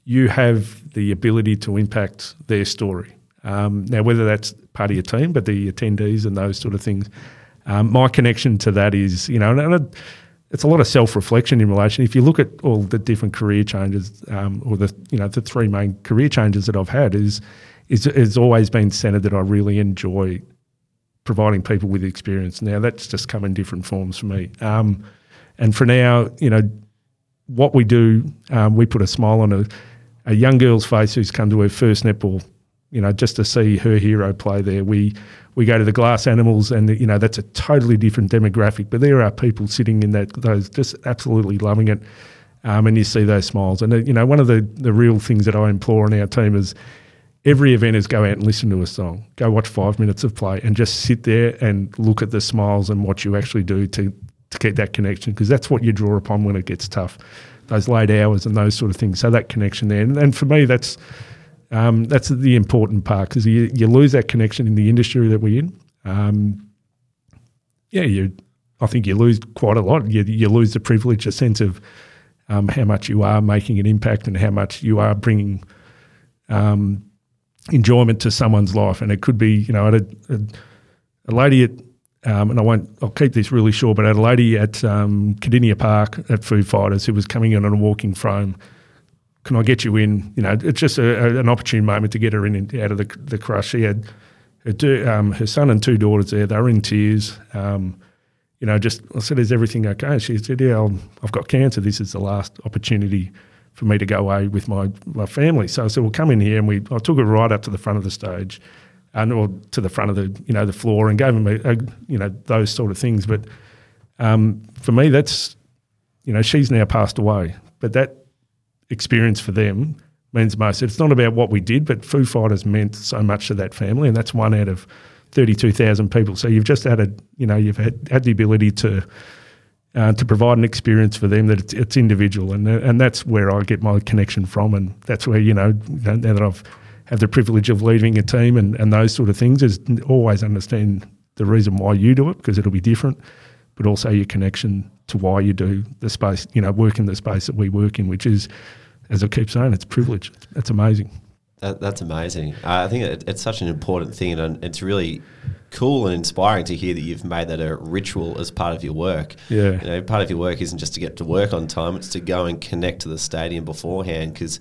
you have the ability to impact their story. Um, now, whether that's part of your team, but the attendees and those sort of things. Um, my connection to that is, you know, and it, it's a lot of self-reflection in relation. If you look at all the different career changes, um, or the you know the three main career changes that I've had, is is has always been centered that I really enjoy providing people with experience. Now that's just come in different forms for me. Um, and for now, you know, what we do, um, we put a smile on a, a young girl's face who's come to her first netball. You know, just to see her hero play there. We we go to the glass animals, and you know that's a totally different demographic. But there are people sitting in that those just absolutely loving it, um, and you see those smiles. And uh, you know, one of the the real things that I implore on our team is every event is go out and listen to a song, go watch five minutes of play, and just sit there and look at the smiles and what you actually do to to get that connection because that's what you draw upon when it gets tough, those late hours and those sort of things. So that connection there, and, and for me, that's um, that's the important part because you, you lose that connection in the industry that we're in. Um, yeah, you. I think you lose quite a lot. You, you lose the privilege, a sense of um, how much you are making an impact and how much you are bringing um, enjoyment to someone's life. And it could be, you know, had a, a, a lady at, um, and I won't, I'll keep this really short, but had a lady at um, Kardinia Park at Foo Fighters who was coming in on a walking frame. Can I get you in? You know, it's just a, a, an opportune moment to get her in and out of the, the crush. She had her, um, her son and two daughters there. They were in tears. Um, you know, just I said, "Is everything okay?" She said, "Yeah, i have got cancer. This is the last opportunity for me to go away with my, my family." So I said, "Well, come in here," and we I took her right up to the front of the stage, and or to the front of the you know the floor, and gave them a, a you know those sort of things. But um, for me, that's you know she's now passed away, but that experience for them means most. It's not about what we did, but Foo Fighters meant so much to that family, and that's one out of thirty-two thousand people. So you've just added, you know, you've had, had the ability to uh, to provide an experience for them that it's, it's individual, and and that's where I get my connection from, and that's where you know now that I've had the privilege of leading a team and, and those sort of things is always understand the reason why you do it because it'll be different, but also your connection to why you do the space, you know, work in the space that we work in, which is, as I keep saying, it's privilege. It's amazing. That, that's amazing. Uh, I think it, it's such an important thing, and it's really cool and inspiring to hear that you've made that a ritual as part of your work. Yeah. You know, part of your work isn't just to get to work on time; it's to go and connect to the stadium beforehand. Because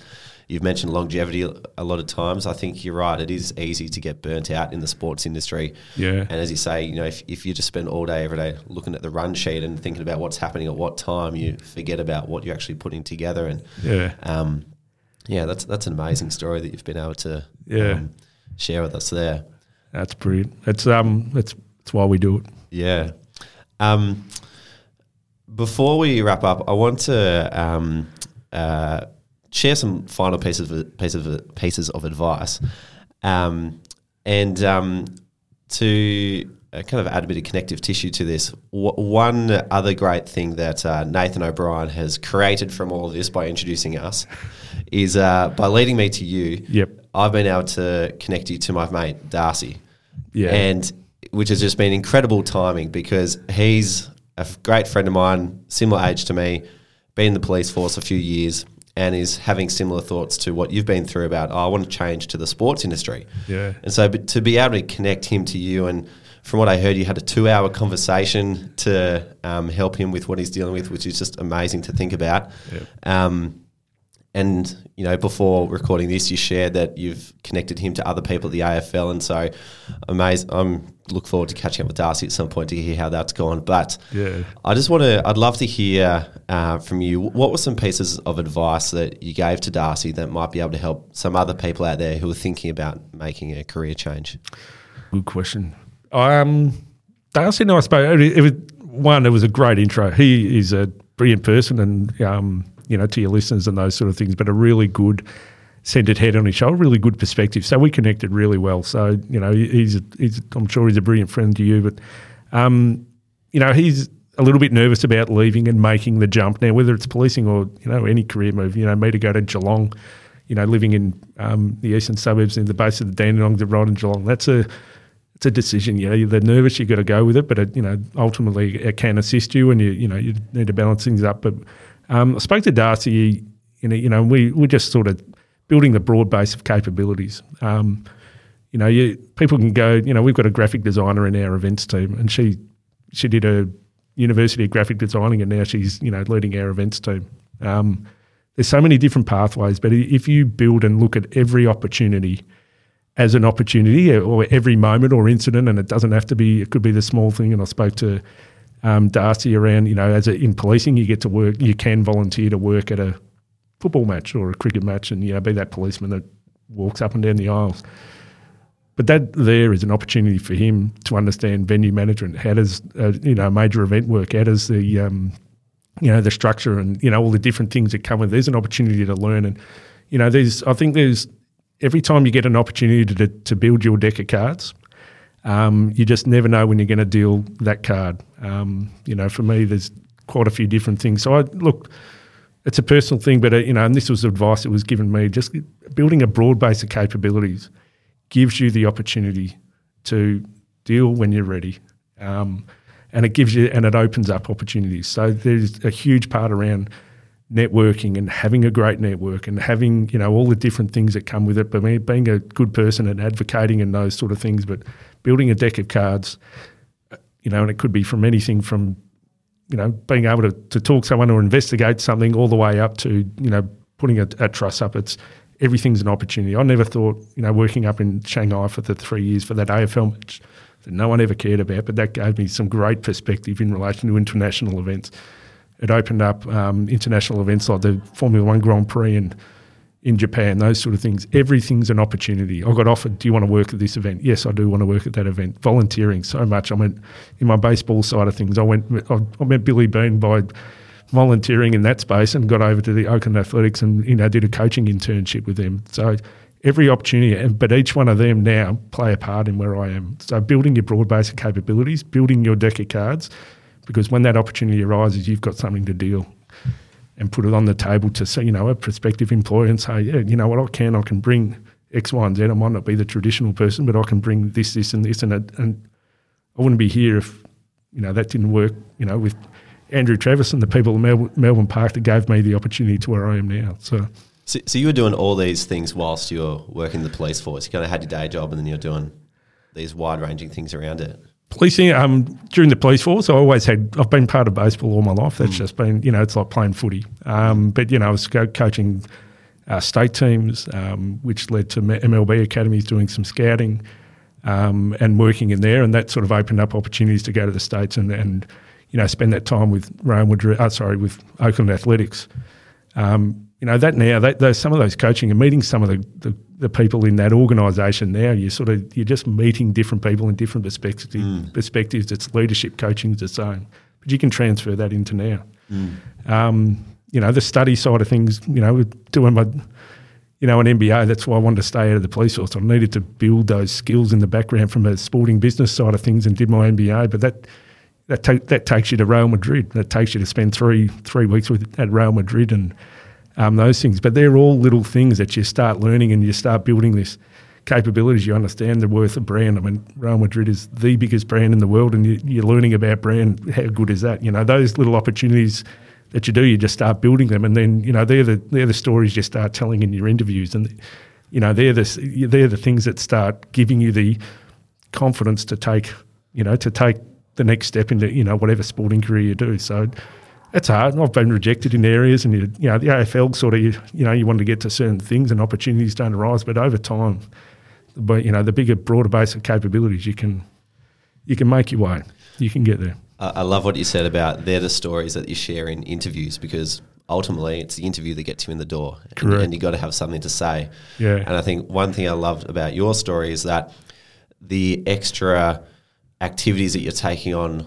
you've mentioned longevity a lot of times. I think you're right; it is easy to get burnt out in the sports industry. Yeah. And as you say, you know, if, if you just spend all day every day looking at the run sheet and thinking about what's happening at what time, you forget about what you're actually putting together. And Yeah. um, yeah, that's that's an amazing story that you've been able to Yeah. um, share with us there. That's brilliant. That's um that's that's why we do it. Yeah. Um, before we wrap up, I want to um, uh, share some final pieces of pieces of pieces of advice, um, and um, to uh, kind of add a bit of connective tissue to this. W- one other great thing that uh, Nathan O'Brien has created from all of this by introducing us is uh, by leading me to you. Yep. I've been able to connect you to my mate Darcy. Yeah. And which has just been incredible timing because he's a great friend of mine, similar age to me, been in the police force a few years, and is having similar thoughts to what you've been through about, oh, I want to change to the sports industry. Yeah. And so but to be able to connect him to you, and from what I heard, you had a two hour conversation to um, help him with what he's dealing with, which is just amazing to think about. Yep. Um, and you know, before recording this, you shared that you've connected him to other people at the AFL, and so amazing. I'm look forward to catching up with Darcy at some point to hear how that's gone. But Yeah. I just want to. I'd love to hear uh, from you. What were some pieces of advice that you gave to Darcy that might be able to help some other people out there who are thinking about making a career change? Good question. Um, Darcy and I spoke. It was one. It was a great intro. He is a brilliant person, and um, you know, to your listeners and those sort of things. But a really good centered head on his shoulder, really good perspective. So we connected really well. So you know, he's, he's I'm sure he's a brilliant friend to you. But um, you know, he's a little bit nervous about leaving and making the jump now, whether it's policing or you know any career move. You know, me to go to Geelong you know, living in um, the eastern suburbs in the base of the Dandenong, the Rod and Geelong. That's a it's a decision. You know, you're nervous, you've got to go with it, but it, you know, ultimately it can assist you, and you you know you need to balance things up. But um, I spoke to Darcy. You know, you know, we we just sort of building the broad base of capabilities. Um, you know, you, people can go. You know, we've got a graphic designer in our events team, and she she did a university of graphic designing, and now she's you know leading our events team. Um, there's so many different pathways, but if you build and look at every opportunity as an opportunity or every moment or incident, and it doesn't have to be, it could be the small thing. And I spoke to um, Darcy around, you know, as a, in policing, you get to work, you can volunteer to work at a football match or a cricket match and, you know, be that policeman that walks up and down the aisles. But that there is an opportunity for him to understand venue management. How does, uh, you know, a major event work? How does the, um, you know, the structure and, you know, all the different things that come with There's an opportunity to learn. And, you know, there's, I think there's, every time you get an opportunity to, to build your deck of cards, um, you just never know when you're going to deal that card. Um, you know, for me, there's quite a few different things. So I look, it's a personal thing, but uh, you know, and this was advice that was given me. Just building a broad base of capabilities gives you the opportunity to deal when you're ready, um, and it gives you and it opens up opportunities. So there's a huge part around networking and having a great network and having you know all the different things that come with it. But being a good person and advocating and those sort of things, but building a deck of cards, you know, and it could be from anything from you know being able to, to talk someone or investigate something all the way up to you know putting a, a trust up. It's everything's an opportunity. I never thought you know working up in Shanghai for the three years for that AFL match that no one ever cared about, but that gave me some great perspective in relation to international events it opened up um, international events like the Formula One Grand Prix and in Japan, those sort of things. Everything's an opportunity. I got offered, do you want to work at this event? Yes, I do want to work at that event. Volunteering so much. I went in my baseball side of things. I went, I, met Billy Beane by volunteering in that space and got over to the Oakland Athletics and you know did a coaching internship with them. So every opportunity, but each one of them now play a part in where I am. So building your broad base of capabilities, building your deck of cards, because when that opportunity arises, you've got something to deal and put it on the table to say, you know, a prospective employer and say, yeah, you know what, I can, I can bring X, Y, and Z. I might not be the traditional person, but I can bring this, this, and this, and and I wouldn't be here if you know that didn't work. You know, with Andrew Travis and the people at Melbourne Park that gave me the opportunity to where I am now. So. So, so you were doing all these things whilst you were working the police force. You kind of had your day job, and then you're doing these wide ranging things around it policing um, during the police force. I always had. I've been part of baseball all my life. That's mm. just been you know it's like playing footy. Um, but you know I was co- coaching uh, state teams, um, which led to MLB academies doing some scouting um, and working in there, and that sort of opened up opportunities to go to the states and, and you know spend that time with Madrid. Uh, sorry, with Oakland Athletics. Um, you know that now that, those, some of those coaching and meeting some of the, the, the people in that organisation now you sort of you're just meeting different people in different perspectives mm. perspectives. It's leadership coaching is the same but you can transfer that into now. Mm. um, you know the study side of things you know doing my you know an MBA that's why I wanted to stay out of the police force. I needed to build those skills in the background from a sporting business side of things and did my MBA but that that, ta- that takes you to Real Madrid. That takes you to spend three three weeks with at Real Madrid and um, those things. But they're all little things that you start learning and you start building this capabilities. You understand the worth of brand. I mean, Real Madrid is the biggest brand in the world, and you, are learning about brand. How good is that? You know, those little opportunities that you do, you just start building them, and then you know they're the they're the stories you start telling in your interviews, and you know they're the they're the things that start giving you the confidence to take you know to take the next step into you know whatever sporting career you do. So it's hard. I've been rejected in areas, and you, you know the AFL sort of you, you know you want to get to certain things, and opportunities don't arise. But over time, but you know the bigger, broader base of capabilities, you can you can make your way. You can get there. I love what you said about they're the stories that you share in interviews because ultimately it's the interview that gets you in the door, and, and you got to have something to say. Yeah. And I think one thing I loved about your story is that the extra activities that you're taking on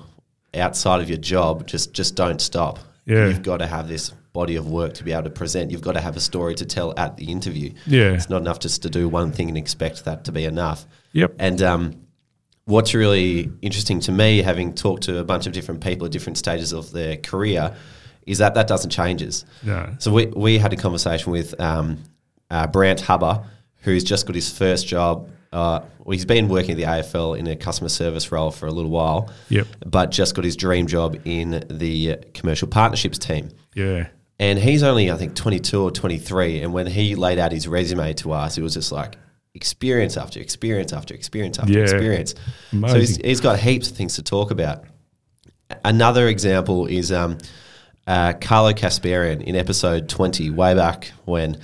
outside of your job, just just don't stop. Yeah. You've got to have this body of work to be able to present. You've got to have a story to tell at the interview. Yeah. It's not enough just to do one thing and expect that to be enough. Yep. And um, what's really interesting to me, having talked to a bunch of different people at different stages of their career, is that that doesn't changes. Yeah. So we, we had a conversation with um, uh, Brant Hubber, who's just got his first job. Uh, well, he's been working at the AFL in a customer service role for a little while, Yep. but just got his dream job in the commercial partnerships team. Yeah. And he's only, I think, 22 or 23. And when he laid out his resume to us, it was just like experience after experience after experience after Yeah. experience. So he's, he's got heaps of things to talk about. Another example is um, uh, Carlo Kasparian in episode 20, way back when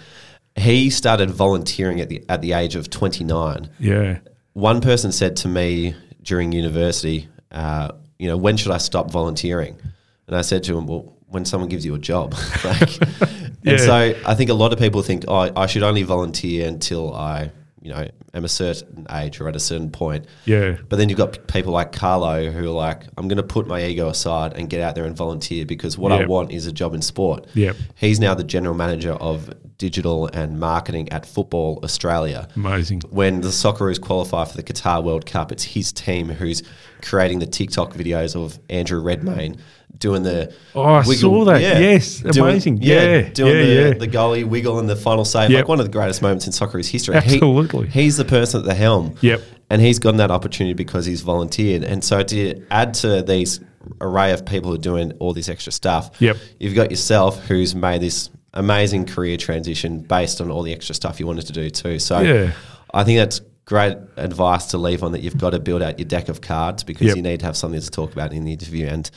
he started volunteering at the, at the age of 29 Yeah. one person said to me during university, uh, you know, when should I stop volunteering? And I said to him, well, when someone gives you a job. like, Yeah. And so I think a lot of people think, oh, I should only volunteer until I, you know, am a certain age or at a certain point. Yeah. But then you've got people like Carlo who are like, I'm going to put my ego aside and get out there and volunteer because what I want is a job in sport. Yep. He's now the general manager of digital and marketing at Football Australia Amazing. when the Socceroos qualify for the Qatar World Cup, it's his team who's creating the TikTok videos of Andrew Redmayne doing the. Oh, I saw that. yeah. Yes, Doing- amazing. Yeah, doing yeah, the, yeah. the goalie wiggle and the final save. Yep. Like one of the greatest moments in Socceroos history. He- Absolutely. he's the person at the helm. Yep. And he's gotten that opportunity because he's volunteered. And so to add to these array of people who are doing all this extra stuff, Yep. you've got yourself who's made this amazing career transition based on all the extra stuff you wanted to do too. So Yeah. I think that's great advice to leave on that you've got to build out your deck of cards because Yep. you need to have something to talk about in the interview. And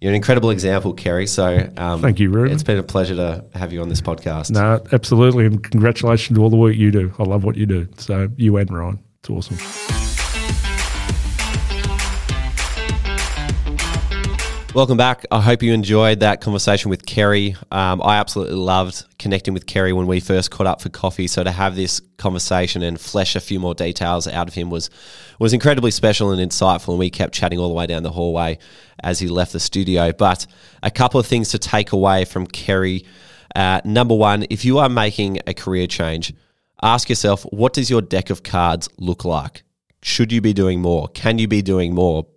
you're an incredible example, Kerry. So um, Thank you, Ruben. It's been a pleasure to have you on this podcast. No, absolutely. And congratulations to all the work you do. I love what you do. So, you and Ryan. It's awesome. Welcome back. I hope you enjoyed that conversation with Kerry. Um, I absolutely loved connecting with Kerry when we first caught up for coffee. So to have this conversation and flesh a few more details out of him was was incredibly special and insightful. And we kept chatting all the way down the hallway as he left the studio. But a couple of things to take away from Kerry. Uh, number one, if you are making a career change, ask yourself, what does your deck of cards look like? Should you be doing more? Can you be doing more?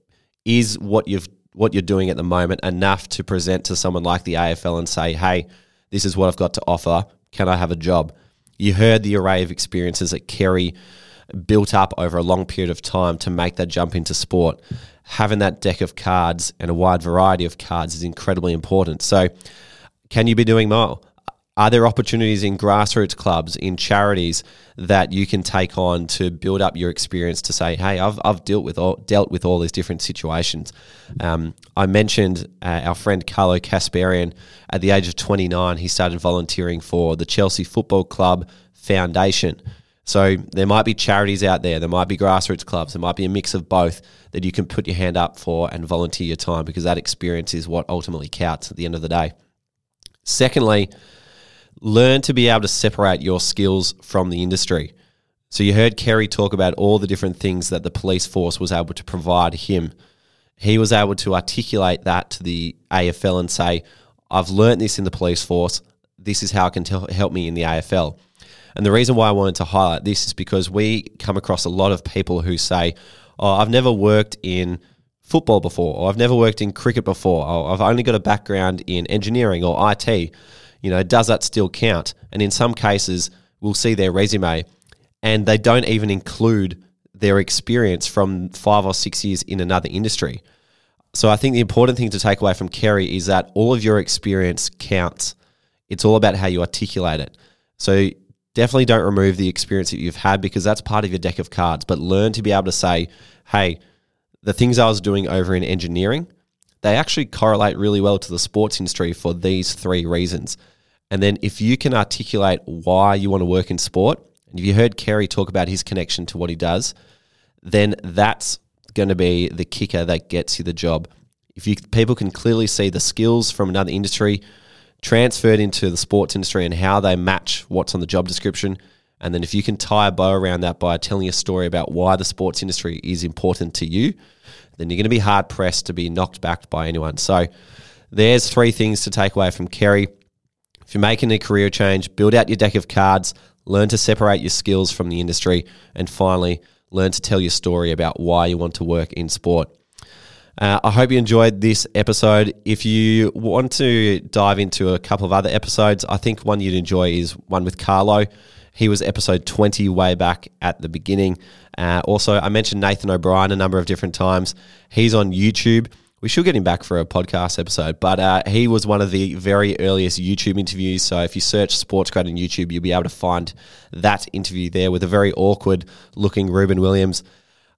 Is what you've what you're doing at the moment enough to present to someone like the AFL and say, "Hey, this is what I've got to offer. Can I have a job?" You heard the array of experiences that Kerry built up over a long period of time to make that jump into sport. Having that deck of cards and a wide variety of cards is incredibly important. So, can you be doing more? Are there opportunities in grassroots clubs, in charities that you can take on to build up your experience to say, hey, I've, I've dealt with all, dealt with all these different situations. Um, I mentioned uh, our friend Carlo Kasparian. At the age of 29, he started volunteering for the Chelsea Football Club Foundation. So there might be charities out there, there might be grassroots clubs, there might be a mix of both that you can put your hand up for and volunteer your time because that experience is what ultimately counts at the end of the day. Secondly, learn to be able to separate your skills from the industry. So you heard Kerry talk about all the different things that the police force was able to provide him. He was able to articulate that to the AFL and say, I've learnt this in the police force. This is how it can tell, help me in the AFL. And the reason why I wanted to highlight this is because we come across a lot of people who say, Oh, I've never worked in football before, or I've never worked in cricket before, or I've only got a background in engineering or IT. You know, does that still count? And in some cases, we'll see their resume and they don't even include their experience from five or six years in another industry. So I think the important thing to take away from Kerry is that all of your experience counts. It's all about how you articulate it. So definitely don't remove the experience that you've had because that's part of your deck of cards, but learn to be able to say, hey, the things I was doing over in engineering, they actually correlate really well to the sports industry for these three reasons. And then if you can articulate why you want to work in sport, and if you heard Kerry talk about his connection to what he does, then that's going to be the kicker that gets you the job. If you people can clearly see the skills from another industry transferred into the sports industry and how they match what's on the job description, and then if you can tie a bow around that by telling a story about why the sports industry is important to you, then you're going to be hard pressed to be knocked back by anyone. So there's three things to take away from Kerry. If you're making a career change, build out your deck of cards, learn to separate your skills from the industry, and finally, learn to tell your story about why you want to work in sport. Uh, I hope you enjoyed this episode. If you want to dive into a couple of other episodes, I think one you'd enjoy is one with Carlo. He was episode 20 way back at the beginning. Uh, also, I mentioned Nathan O'Brien a number of different times. He's on YouTube. We should get him back for a podcast episode, but uh, he was one of the very earliest YouTube interviews. So if you search SportsGrad on YouTube, you'll be able to find that interview there with a very awkward looking Ruben Williams.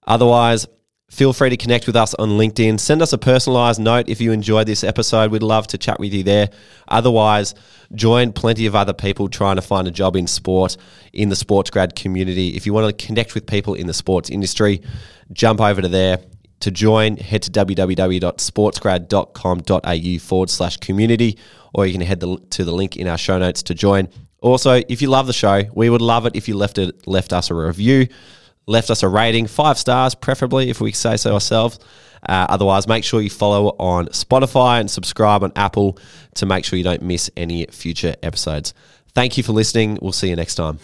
Otherwise, feel free to connect with us on LinkedIn. Send us a personalized note if you enjoyed this episode. We'd love to chat with you there. Otherwise, join plenty of other people trying to find a job in sport in the SportsGrad community. If you want to connect with people in the sports industry, jump over to there. To join, head to www.sportsgrad.com.au forward slash community, or you can head the, to the link in our show notes to join. Also, if you love the show, we would love it if you left it left us a review left us a rating, five stars, preferably if we say so ourselves. Uh, otherwise, make sure you follow on Spotify and subscribe on Apple to make sure you don't miss any future episodes. Thank you for listening. We'll see you next time.